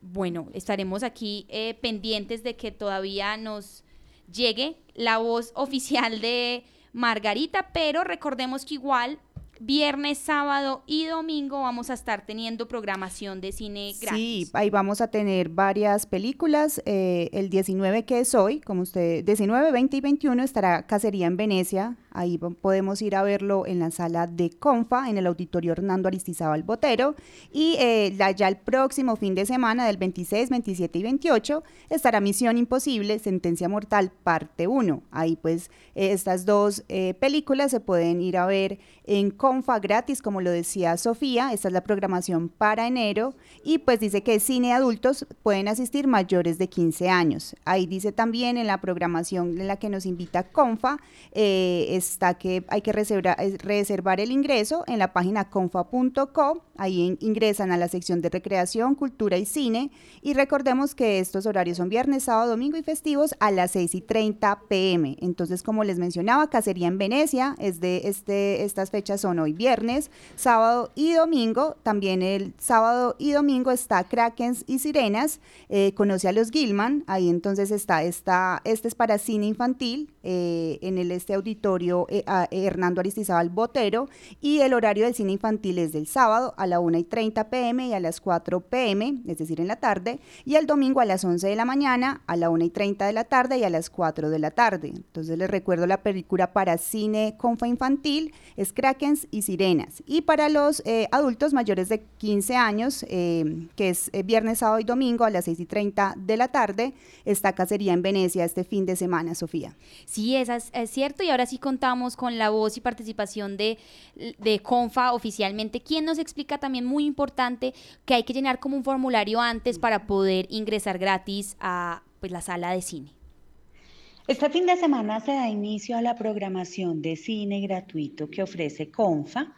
Bueno, estaremos aquí eh, pendientes de que todavía nos llegue la voz <laughs> oficial de Margarita, pero recordemos que igual viernes, sábado y domingo vamos a estar teniendo programación de cine gratis. Sí, ahí vamos a tener varias películas. Eh, el 19 que es hoy, como usted, 19, 20 y 21 estará Cacería en Venecia. Ahí podemos ir a verlo en la sala de Confa, en el auditorio Hernando Aristizábal Botero. Y eh, ya el próximo fin de semana, del 26, 27 y 28, estará Misión Imposible, Sentencia Mortal, parte 1. Ahí pues eh, estas dos películas se pueden ir a ver en Confa gratis, como lo decía Sofía. Esta es la programación para enero. Y pues dice que cine adultos pueden asistir mayores de 15 años. Ahí dice también en la programación en la que nos invita Confa, eh, está que hay que reservar, reservar, el ingreso en la página confa.co. Ahí ingresan a la sección de recreación, cultura y cine. Y recordemos que estos horarios son viernes, sábado, domingo y festivos a las 6 y 30 pm. Entonces, como les mencionaba, Cacería en Venecia, es de este, estas fechas son hoy viernes, sábado y domingo. También el sábado y domingo está Krakens y Sirenas. Eh, conoce a los Gilman. Ahí entonces está, está este es para cine infantil eh, en el este auditorio eh, Hernando Aristizábal Botero. Y el horario del cine infantil es del sábado a la 1 y 30 pm y a las 4 pm, es decir, en la tarde. Y el domingo a las 11 de la mañana, a la 1 y 30 de la tarde y a las 4 de la tarde. Entonces les recuerdo la película para cine confa infantil es Krakens y Sirenas. Y para los eh, adultos mayores de 15 años, eh, que es eh, viernes, sábado y domingo a las 6 y 30 de la tarde, está Cacería en Venecia este fin de semana, Sofía. Sí, es, es cierto. Y ahora sí contamos con la voz y participación de, de Confa oficialmente, quien nos explica también muy importante que hay que llenar como un formulario antes para poder ingresar gratis a pues, la sala de cine. Este fin de semana se da inicio a la programación de cine gratuito que ofrece Confa.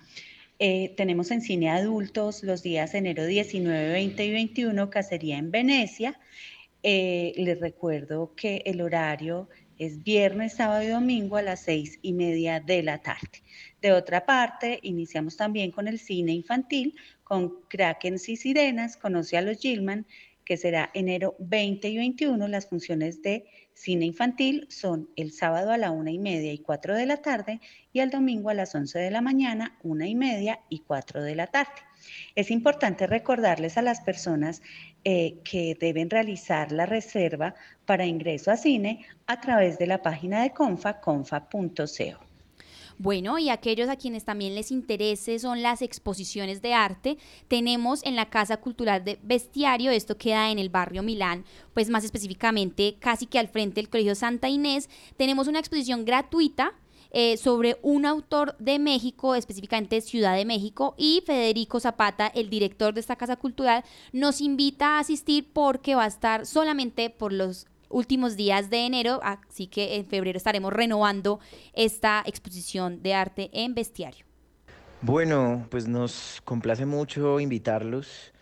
Eh, tenemos en cine adultos los días enero 19, 20 y 21, Cacería en Venecia. Eh, les recuerdo que el horario es viernes, sábado y domingo a las seis y media de la tarde. De otra parte, iniciamos también con el cine infantil, con Krakens y Sirenas, conoce a los Gilman, que será enero 20 y 21. Las funciones de cine infantil son el sábado a la una y media y cuatro de la tarde y el domingo a las 11 de la mañana, una y media y cuatro de la tarde. Es importante recordarles a las personas eh, que deben realizar la reserva para ingreso a cine a través de la página de Confa, confa.co. Bueno, y aquellos a quienes también les interese son las exposiciones de arte, tenemos en la Casa Cultural de Bestiario, esto queda en el barrio Milán, pues más específicamente casi que al frente del Colegio Santa Inés, tenemos una exposición gratuita eh, sobre un autor de México, específicamente Ciudad de México, y Federico Zapata, el director de esta casa cultural, nos invita a asistir porque va a estar solamente por los últimos días de enero, así que en febrero estaremos renovando esta exposición de arte en bestiario. Bueno, pues nos complace mucho invitarlos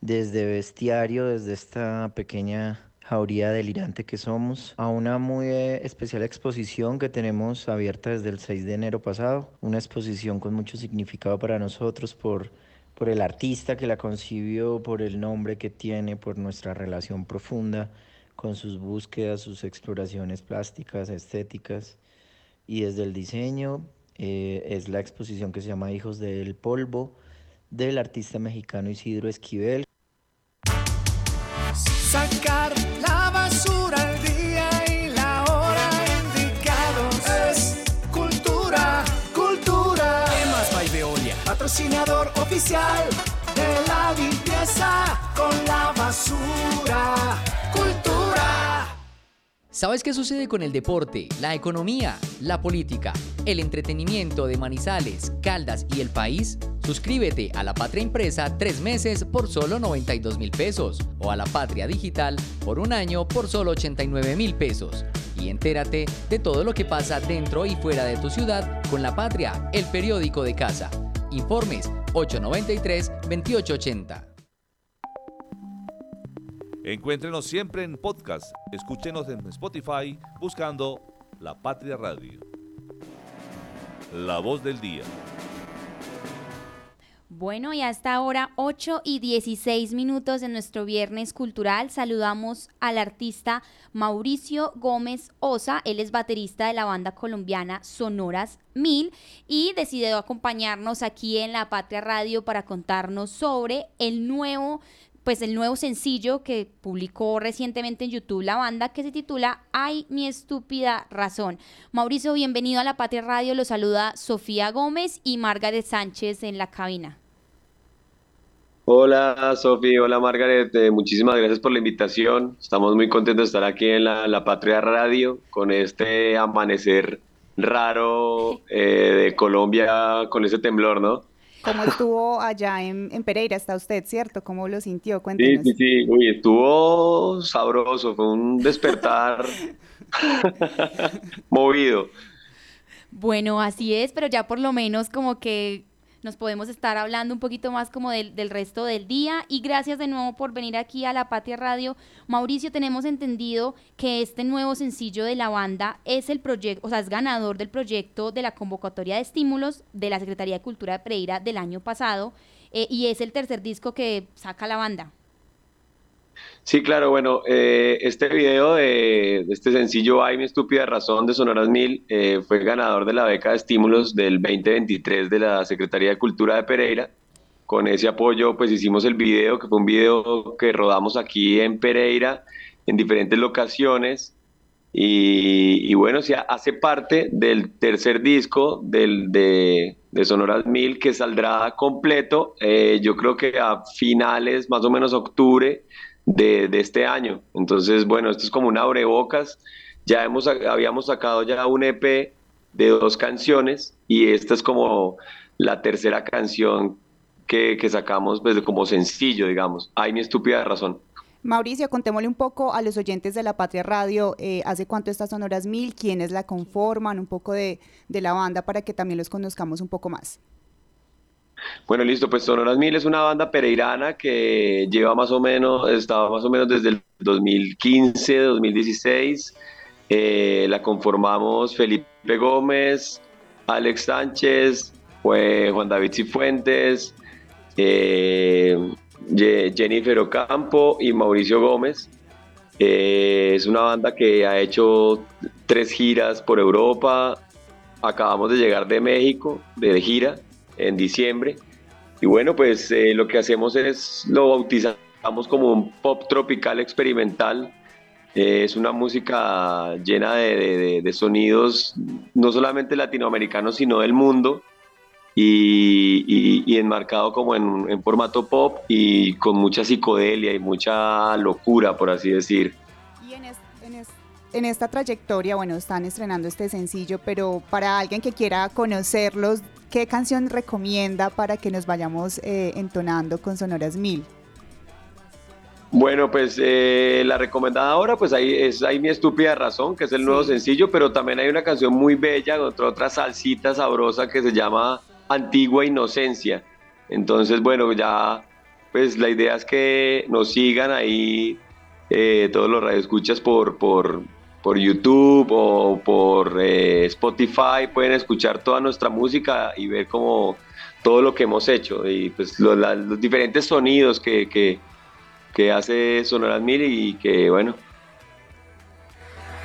desde Bestiario, desde esta pequeña jauría delirante que somos, a una muy especial exposición que tenemos abierta desde el 6 de enero pasado, una exposición con mucho significado para nosotros por, por el artista que la concibió, por el nombre que tiene, por nuestra relación profunda con sus búsquedas, sus exploraciones plásticas, estéticas y desde el diseño eh, es la exposición que se llama Hijos del Polvo del artista mexicano Isidro Esquivel. Sacar la basura al día y la hora indicados es cultura, cultura. Emas by Veolia, patrocinador oficial de la limpieza con la basura. ¿Sabes qué sucede con el deporte, la economía, la política, el entretenimiento de Manizales, Caldas y el país? Suscríbete a La Patria Impresa tres meses por solo 92 mil pesos o a La Patria Digital por un año por solo 89 mil pesos. Y entérate de todo lo que pasa dentro y fuera de tu ciudad con La Patria, el periódico de casa. Informes 893-2880. Encuéntrenos siempre en podcast. Escúchenos en Spotify buscando La Patria Radio. La voz del día. Bueno, y hasta ahora 8 y 16 minutos de nuestro viernes cultural. Saludamos al artista Mauricio Gómez Osa. Él es baterista de la banda colombiana Sonoras Mil y decidió acompañarnos aquí en La Patria Radio para contarnos sobre el nuevo pues el nuevo sencillo que publicó recientemente en YouTube la banda que se titula Ay, mi estúpida razón. Mauricio, bienvenido a La Patria Radio. Lo saluda Sofía Gómez y Margaret Sánchez en la cabina. Hola Sofía, hola Margaret, eh, muchísimas gracias por la invitación. Estamos muy contentos de estar aquí en la, la Patria Radio con este amanecer raro eh, de Colombia con ese temblor, ¿no? ¿Cómo estuvo allá en, en, Pereira? ¿Está usted, cierto? ¿Cómo lo sintió? Cuéntenos. Sí, sí, sí. Uy, estuvo sabroso. Fue un despertar <laughs> movido. Bueno, así es, pero ya por lo menos como que nos podemos estar hablando un poquito más como del, del, resto del día. Y gracias de nuevo por venir aquí a La Patria Radio. Mauricio, tenemos entendido que este nuevo sencillo de la banda es el proyecto, o sea, es ganador del proyecto de la convocatoria de estímulos de la Secretaría de Cultura de Pereira del año pasado eh, y es el tercer disco que saca la banda. Sí, claro, bueno, eh, este video de, este sencillo Ay, mi estúpida razón de Sonoras Mil eh, fue ganador de la beca de estímulos del 2023 de la Secretaría de Cultura de Pereira. Con ese apoyo, pues hicimos el video, que fue un video que rodamos aquí en Pereira, en diferentes locaciones. Y, bueno, o hace parte del tercer disco del, de, de Sonoras Mil que saldrá completo, eh, yo creo que a finales, más o menos octubre de, este año. Entonces, bueno, esto es como un abrebocas. Ya hemos, habíamos sacado ya un EP de dos canciones y esta es como la tercera canción que, que sacamos pues, como sencillo, digamos. Hay mi estúpida razón. Mauricio, contémosle un poco a los oyentes de La Patria Radio, eh, ¿hace cuánto estas Sonoras Mil? ¿Quiénes la conforman? Un poco de, de la banda para que también los conozcamos un poco más. Bueno, listo, pues Sonoras Mil es una banda pereirana que lleva más o menos, estaba más o menos desde el 2015, 2016. Eh, la conformamos Felipe Gómez, Alex Sánchez, Juan David Cifuentes, eh, Jennifer Ocampo y Mauricio Gómez. Eh, es una banda que ha hecho tres giras por Europa. Acabamos de llegar de México, de gira en diciembre. Y bueno, pues eh, lo que hacemos es lo bautizamos como un pop tropical experimental. Eh, es una música llena de, de, de, sonidos no solamente latinoamericanos, sino del mundo. Y, y, y enmarcado como en, en, formato pop y con mucha psicodelia y mucha locura, por así decir. Y en, es, en, es, en esta trayectoria, bueno, están estrenando este sencillo, pero para alguien que quiera conocerlos, ¿qué canción recomienda para que nos vayamos eh, entonando con Sonoras Mil? Bueno, pues eh, la recomendada ahora, pues ahí es Hay mi estúpida razón, que es el sí. nuevo sencillo, pero también hay una canción muy bella, otra, otra salsita sabrosa que se llama antigua inocencia. Entonces, bueno, ya pues la idea es que nos sigan ahí eh, todos los radioescuchas por, por, por YouTube o por eh, Spotify, pueden escuchar toda nuestra música y ver como todo lo que hemos hecho. Y pues los, diferentes sonidos que, que, que hace Sonoras Mil y que bueno,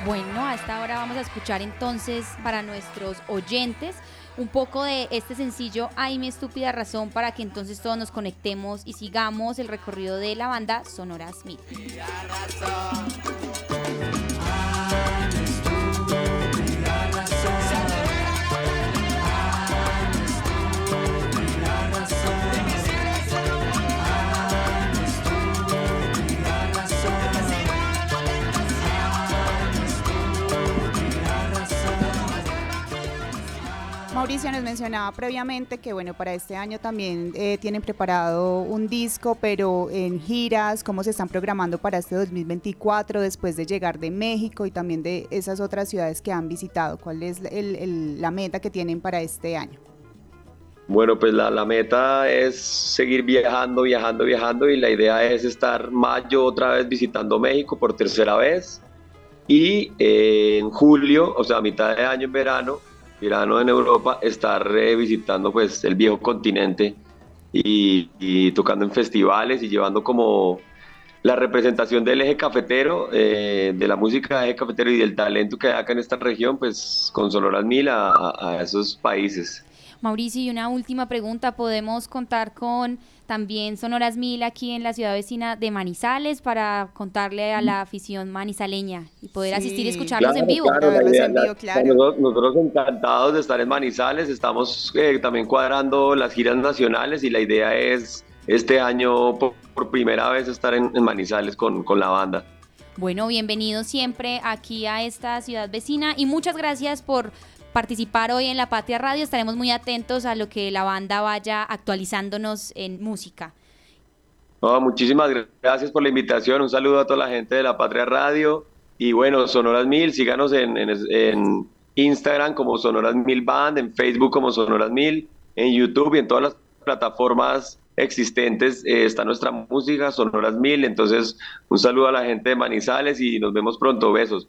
bueno, a esta hora vamos a escuchar entonces para nuestros oyentes un poco de este sencillo Ay mi estúpida razón para que entonces todos nos conectemos y sigamos el recorrido de la banda Sonoras Mil. Mauricio nos mencionaba previamente que bueno, para este año también eh, tienen preparado un disco, pero en giras, cómo se están programando para este 2024 después de llegar de México y también de esas otras ciudades que han visitado. ¿Cuál es la meta que tienen para este año? Bueno, pues la, meta es seguir viajando, viajando, viajando y la idea es estar mayo otra vez visitando México por tercera vez y eh, en julio, o sea, a mitad de año en verano, verano en Europa, estar visitando pues el viejo continente y, tocando en festivales y llevando como la representación del eje cafetero, eh, de la música del eje cafetero y del talento que hay acá en esta región, pues con Sonoras Mil a esos países. Mauricio, y una última pregunta, ¿podemos contar con también Sonoras Mil aquí en la ciudad vecina de Manizales para contarle a la afición manizaleña y poder asistir y escucharlos en vivo? Nosotros, encantados de estar en Manizales, estamos eh, también cuadrando las giras nacionales y la idea es este año por, primera vez estar en, Manizales con, con la banda. Bueno, bienvenido siempre aquí a esta ciudad vecina y muchas gracias por participar hoy en La Patria Radio. Estaremos muy atentos a lo que la banda vaya actualizándonos en música. muchísimas gracias por la invitación. Un saludo a toda la gente de La Patria Radio. Y bueno, Sonoras Mil, síganos en, en, Instagram como Sonoras Mil Band, en Facebook como Sonoras Mil, en YouTube y en todas las plataformas existentes eh, está nuestra música, Sonoras Mil. Entonces, un saludo a la gente de Manizales y nos vemos pronto. Besos.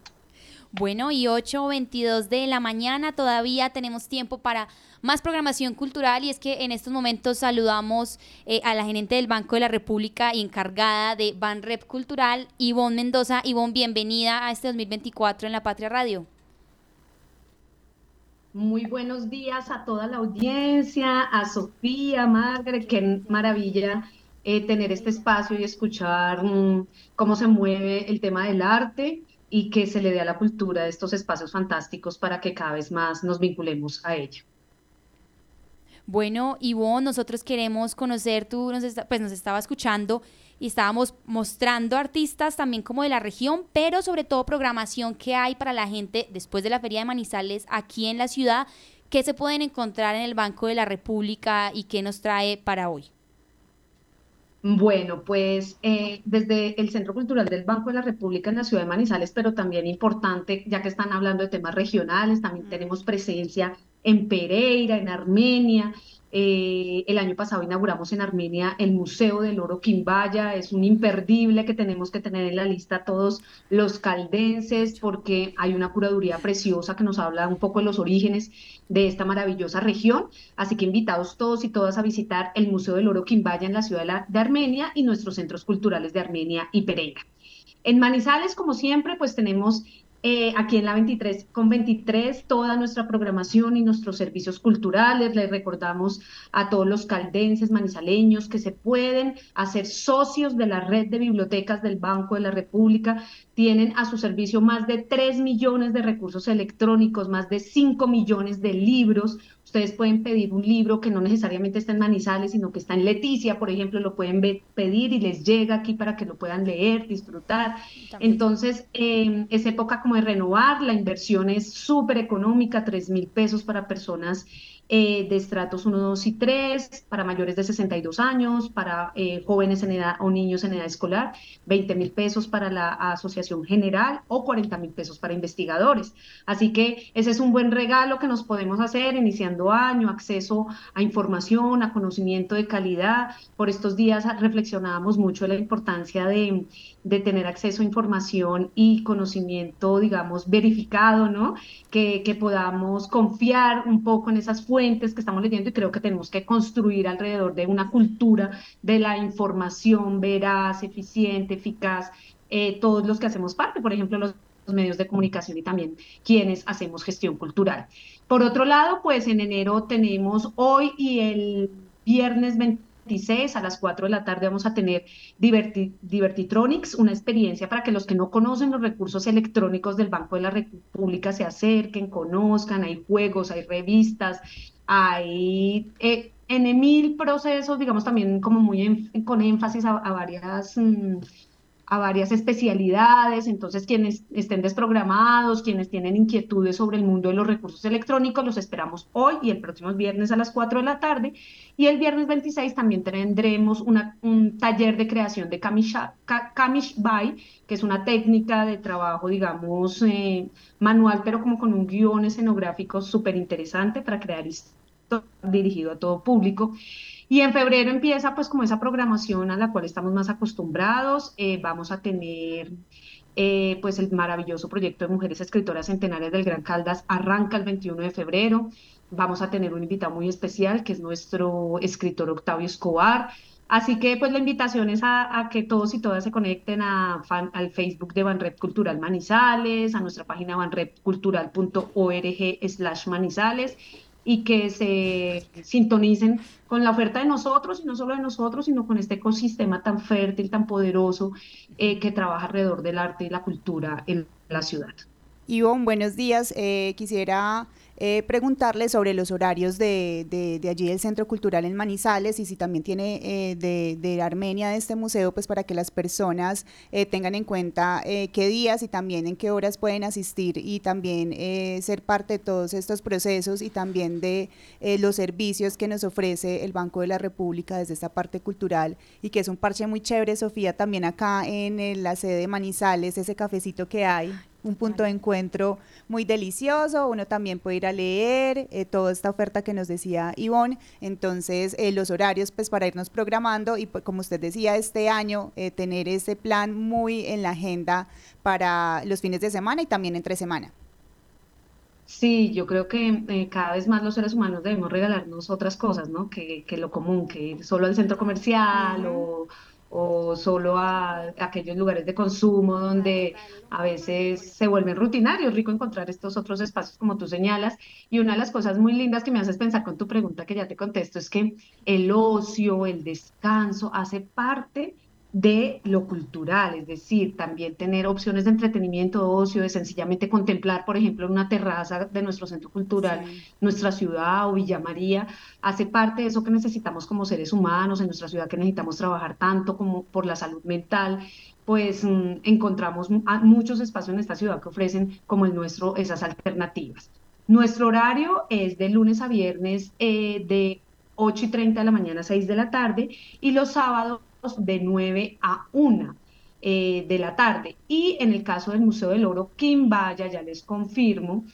Bueno, y 8.22 de la mañana todavía tenemos tiempo para más programación cultural y es que en estos momentos saludamos eh, a la gerente del Banco de la República y encargada de Banrep Cultural, Ivonne Mendoza. Ivonne, bienvenida a este 2024 en La Patria Radio. Muy buenos días a toda la audiencia, a Sofía, Margaret, qué maravilla eh, tener este espacio y escuchar mm, cómo se mueve el tema del arte y que se le dé a la cultura estos espacios fantásticos para que cada vez más nos vinculemos a ello. Bueno, Ivonne, nosotros queremos conocer, tú nos pues nos estaba escuchando y estábamos mostrando artistas también como de la región, pero sobre todo programación que hay para la gente después de la Feria de Manizales aquí en la ciudad, que se pueden encontrar en el Banco de la República y qué nos trae para hoy. Bueno, pues eh, desde el Centro Cultural del Banco de la República en la ciudad de Manizales, pero también importante, ya que están hablando de temas regionales, también tenemos presencia en Pereira, en Armenia, eh, el año pasado inauguramos en Armenia el Museo del Oro Quimbaya, es un imperdible que tenemos que tener en la lista todos los caldenses porque hay una curaduría preciosa que nos habla un poco de los orígenes de esta maravillosa región. Así que invitados todos y todas a visitar el Museo del Oro Quimbaya en la ciudad de Armenia y nuestros centros culturales de Armenia y Pereira. En Manizales, como siempre, pues tenemos eh, aquí en la 23 con 23 toda nuestra programación y nuestros servicios culturales. Les recordamos a todos los caldenses manizaleños que se pueden hacer socios de la red de bibliotecas del Banco de la República. Tienen a su servicio más de 3 millones de recursos electrónicos, más de 5 millones de libros, Ustedes pueden pedir un libro que no necesariamente está en Manizales, sino que está en Leticia, por ejemplo, lo pueden pedir y les llega aquí para que lo puedan leer, disfrutar. Entonces, eh, es época como de renovar, la inversión es súper económica, 3 mil pesos para personas eh, de estratos 1, 2 y 3, para mayores de 62 años, para eh, jóvenes en edad o niños en edad escolar, 20 mil pesos para la asociación general o 40 mil pesos para investigadores. Así que ese es un buen regalo que nos podemos hacer iniciando año, acceso a información, a conocimiento de calidad. Por estos días reflexionábamos mucho la importancia de de tener acceso a información y conocimiento, digamos, verificado, ¿no? Que, podamos confiar un poco en esas fuentes que estamos leyendo y creo que tenemos que construir alrededor de una cultura de la información veraz, eficiente, eficaz, eh, todos los que hacemos parte, por ejemplo, los medios de comunicación y también quienes hacemos gestión cultural. Por otro lado, pues en enero tenemos hoy y el viernes 20 a las 4 de la tarde vamos a tener Divertitronics, una experiencia para que los que no conocen los recursos electrónicos del Banco de la República se acerquen, conozcan, hay juegos, hay revistas, hay eh, en mil procesos, digamos también como muy con énfasis a, varias... Mm, a varias especialidades, entonces quienes estén desprogramados, quienes tienen inquietudes sobre el mundo de los recursos electrónicos, los esperamos hoy y el próximo viernes a las 4 de la tarde. Y el viernes 26 también tendremos una, un taller de creación de Kamish, Kamish que es una técnica de trabajo, digamos, eh, manual, pero como con un guion escenográfico súper interesante para crear dirigido a todo público. Y en febrero empieza pues como esa programación a la cual estamos más acostumbrados. Eh, vamos a tener eh, pues el maravilloso proyecto de Mujeres Escritoras Centenarias del Gran Caldas arranca el 21 de febrero. Vamos a tener un invitado muy especial que es nuestro escritor Octavio Escobar. Así que pues la invitación es a, que todos y todas se conecten a al Facebook de Banred Cultural Manizales, a nuestra página banredcultural.org slash manizales y que se sintonicen con la oferta de nosotros, y no solo de nosotros, sino con este ecosistema tan fértil, tan poderoso eh, que trabaja alrededor del arte y la cultura en la ciudad. Ivonne, buenos días. Eh, quisiera eh, preguntarle sobre los horarios de, de, allí del Centro Cultural en Manizales y si también tiene eh, de, de, Armenia de este museo, pues para que las personas eh, tengan en cuenta qué días y también en qué horas pueden asistir y también ser parte de todos estos procesos y también de los servicios que nos ofrece el Banco de la República desde esta parte cultural y que es un parche muy chévere, Sofía, también acá en la sede de Manizales, ese cafecito que hay un punto de encuentro muy delicioso, uno también puede ir a leer eh, toda esta oferta que nos decía Ivonne, entonces eh, los horarios pues para irnos programando y pues, como usted decía este año eh, tener ese plan muy en la agenda para los fines de semana y también entre semana. Sí, yo creo que cada vez más los seres humanos debemos regalarnos otras cosas, ¿no? Que, que lo común, que ir solo al centro comercial o o solo a, aquellos lugares de consumo donde a veces se vuelven rutinarios. Rico encontrar estos otros espacios como tú señalas. Y una de las cosas muy lindas que me haces pensar con tu pregunta que ya te contesto es que el ocio, el descanso hace parte de lo cultural, es decir, también tener opciones de entretenimiento, ocio, de sencillamente contemplar, por ejemplo, una terraza de nuestro centro cultural, nuestra ciudad o Villa María, hace parte de eso que necesitamos como seres humanos en nuestra ciudad, que necesitamos trabajar tanto como por la salud mental, pues mm, encontramos muchos espacios en esta ciudad que ofrecen como el nuestro esas alternativas. Nuestro horario es de lunes a viernes eh, de 8 y 30 de la mañana a 6 de la tarde y los sábados de 9 a 1 eh, de la tarde. Y en el caso del Museo del Oro, quien vaya, ya les confirmo,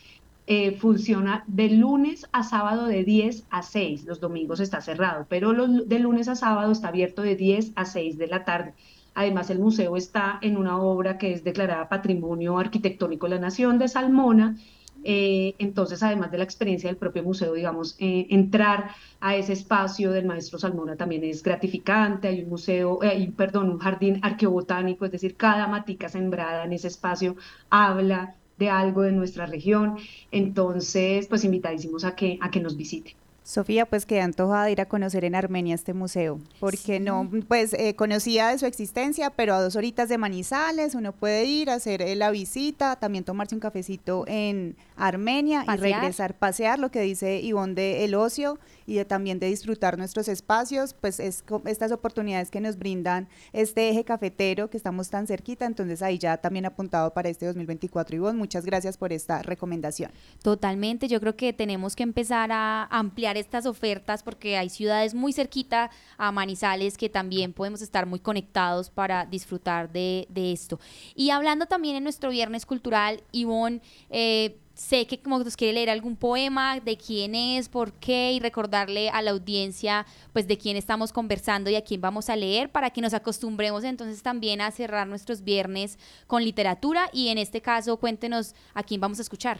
eh, funciona de lunes a sábado de 10 a 6. Los domingos está cerrado, pero los, de lunes a sábado está abierto de 10 a 6 de la tarde. Además, el museo está en una obra que es declarada Patrimonio Arquitectónico de la Nación de Salmona eh, entonces, además de la experiencia del propio museo, digamos, eh, entrar a ese espacio del maestro Salmona también es gratificante. Hay un museo, eh, hay, perdón, un jardín arqueobotánico, es decir, cada matica sembrada en ese espacio habla de algo de nuestra región. Entonces, pues invitadísimos a que, a que nos visiten. Sofía, pues quedé antojada de ir a conocer en Armenia este museo, porque no, pues eh, conocía de su existencia, pero a dos horitas de Manizales uno puede ir a hacer eh, la visita, también tomarse un cafecito en Armenia y regresar, pasear, lo que dice Ivonne de el ocio y de, también de disfrutar nuestros espacios, pues es estas oportunidades que nos brindan este eje cafetero que estamos tan cerquita, entonces ahí ya también apuntado para este 2024. Ivonne, muchas gracias por esta recomendación. Totalmente, yo creo que tenemos que empezar a ampliar estas ofertas porque hay ciudades muy cerquita a Manizales que también podemos estar muy conectados para disfrutar de, esto. Y hablando también en nuestro viernes cultural, Ivonne, eh, sé que como nos quiere leer algún poema, de quién es, por qué, y recordarle a la audiencia pues de quién estamos conversando y a quién vamos a leer para que nos acostumbremos entonces también a cerrar nuestros viernes con literatura y en este caso cuéntenos a quién vamos a escuchar.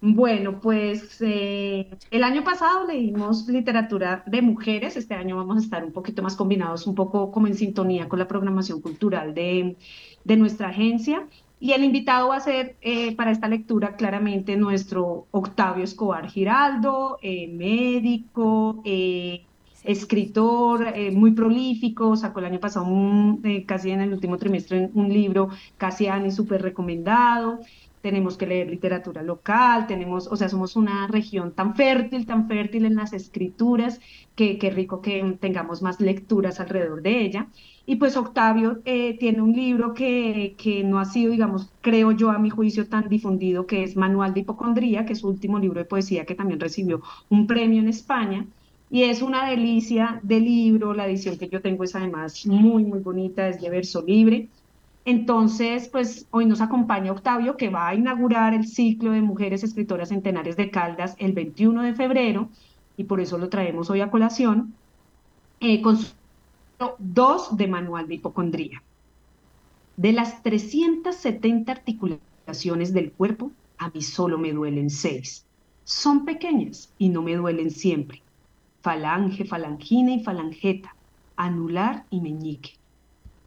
Bueno, pues eh, el año pasado leímos literatura de mujeres, este año vamos a estar un poquito más combinados, un poco como en sintonía con la programación cultural de, nuestra agencia. Y el invitado va a ser eh, para esta lectura claramente nuestro Octavio Escobar Giraldo, eh, médico, escritor muy prolífico, sacó el año pasado casi en el último trimestre un libro casi y súper recomendado. Tenemos que leer literatura local, tenemos, o sea, somos una región tan fértil, tan fértil en las escrituras, que, qué rico que tengamos más lecturas alrededor de ella. Y pues Octavio eh, tiene un libro que, que, no ha sido, digamos, creo yo a mi juicio, tan difundido, que es Manual de Hipocondría, que es su último libro de poesía que también recibió un premio en España. Y es una delicia de libro, la edición que yo tengo es además muy, muy bonita, es de verso libre. Entonces, pues hoy nos acompaña Octavio, que va a inaugurar el ciclo de mujeres escritoras centenares de Caldas el 21 de febrero, y por eso lo traemos hoy a colación, eh, con dos de manual de hipocondría. De las 370 articulaciones del cuerpo, a mí solo me duelen seis. Son pequeñas y no me duelen siempre. Falange, falangina y falangeta, anular y meñique.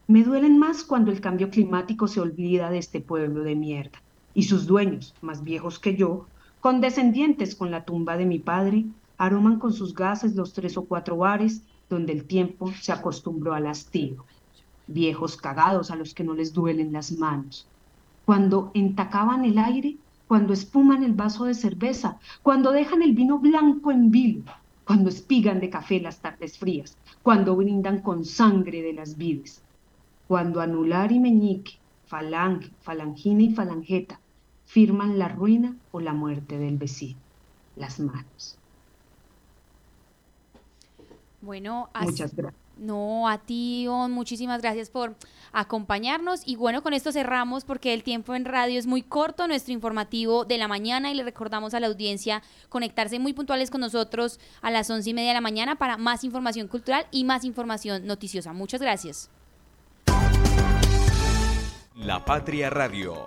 Me duelen más cuando el cambio climático se olvida de este pueblo de mierda y sus dueños, más viejos que yo, condescendientes con la tumba de mi padre, aroman con sus gases los tres o cuatro bares donde el tiempo se acostumbró al hastío. Viejos cagados a los que no les duelen las manos. Cuando entacaban el aire, cuando espuman el vaso de cerveza, cuando dejan el vino blanco en vilo, cuando espigan de café las tardes frías, cuando brindan con sangre de las vides cuando anular y meñique, falange, falangina y falangeta firman la ruina o la muerte del vecino, las manos. Bueno, muchas gracias. No, a ti, muchísimas gracias por acompañarnos. Y bueno, con esto cerramos porque el tiempo en radio es muy corto, nuestro informativo de la mañana y le recordamos a la audiencia conectarse muy puntuales con nosotros a las once y media de la mañana para más información cultural y más información noticiosa. Muchas gracias. La Patria Radio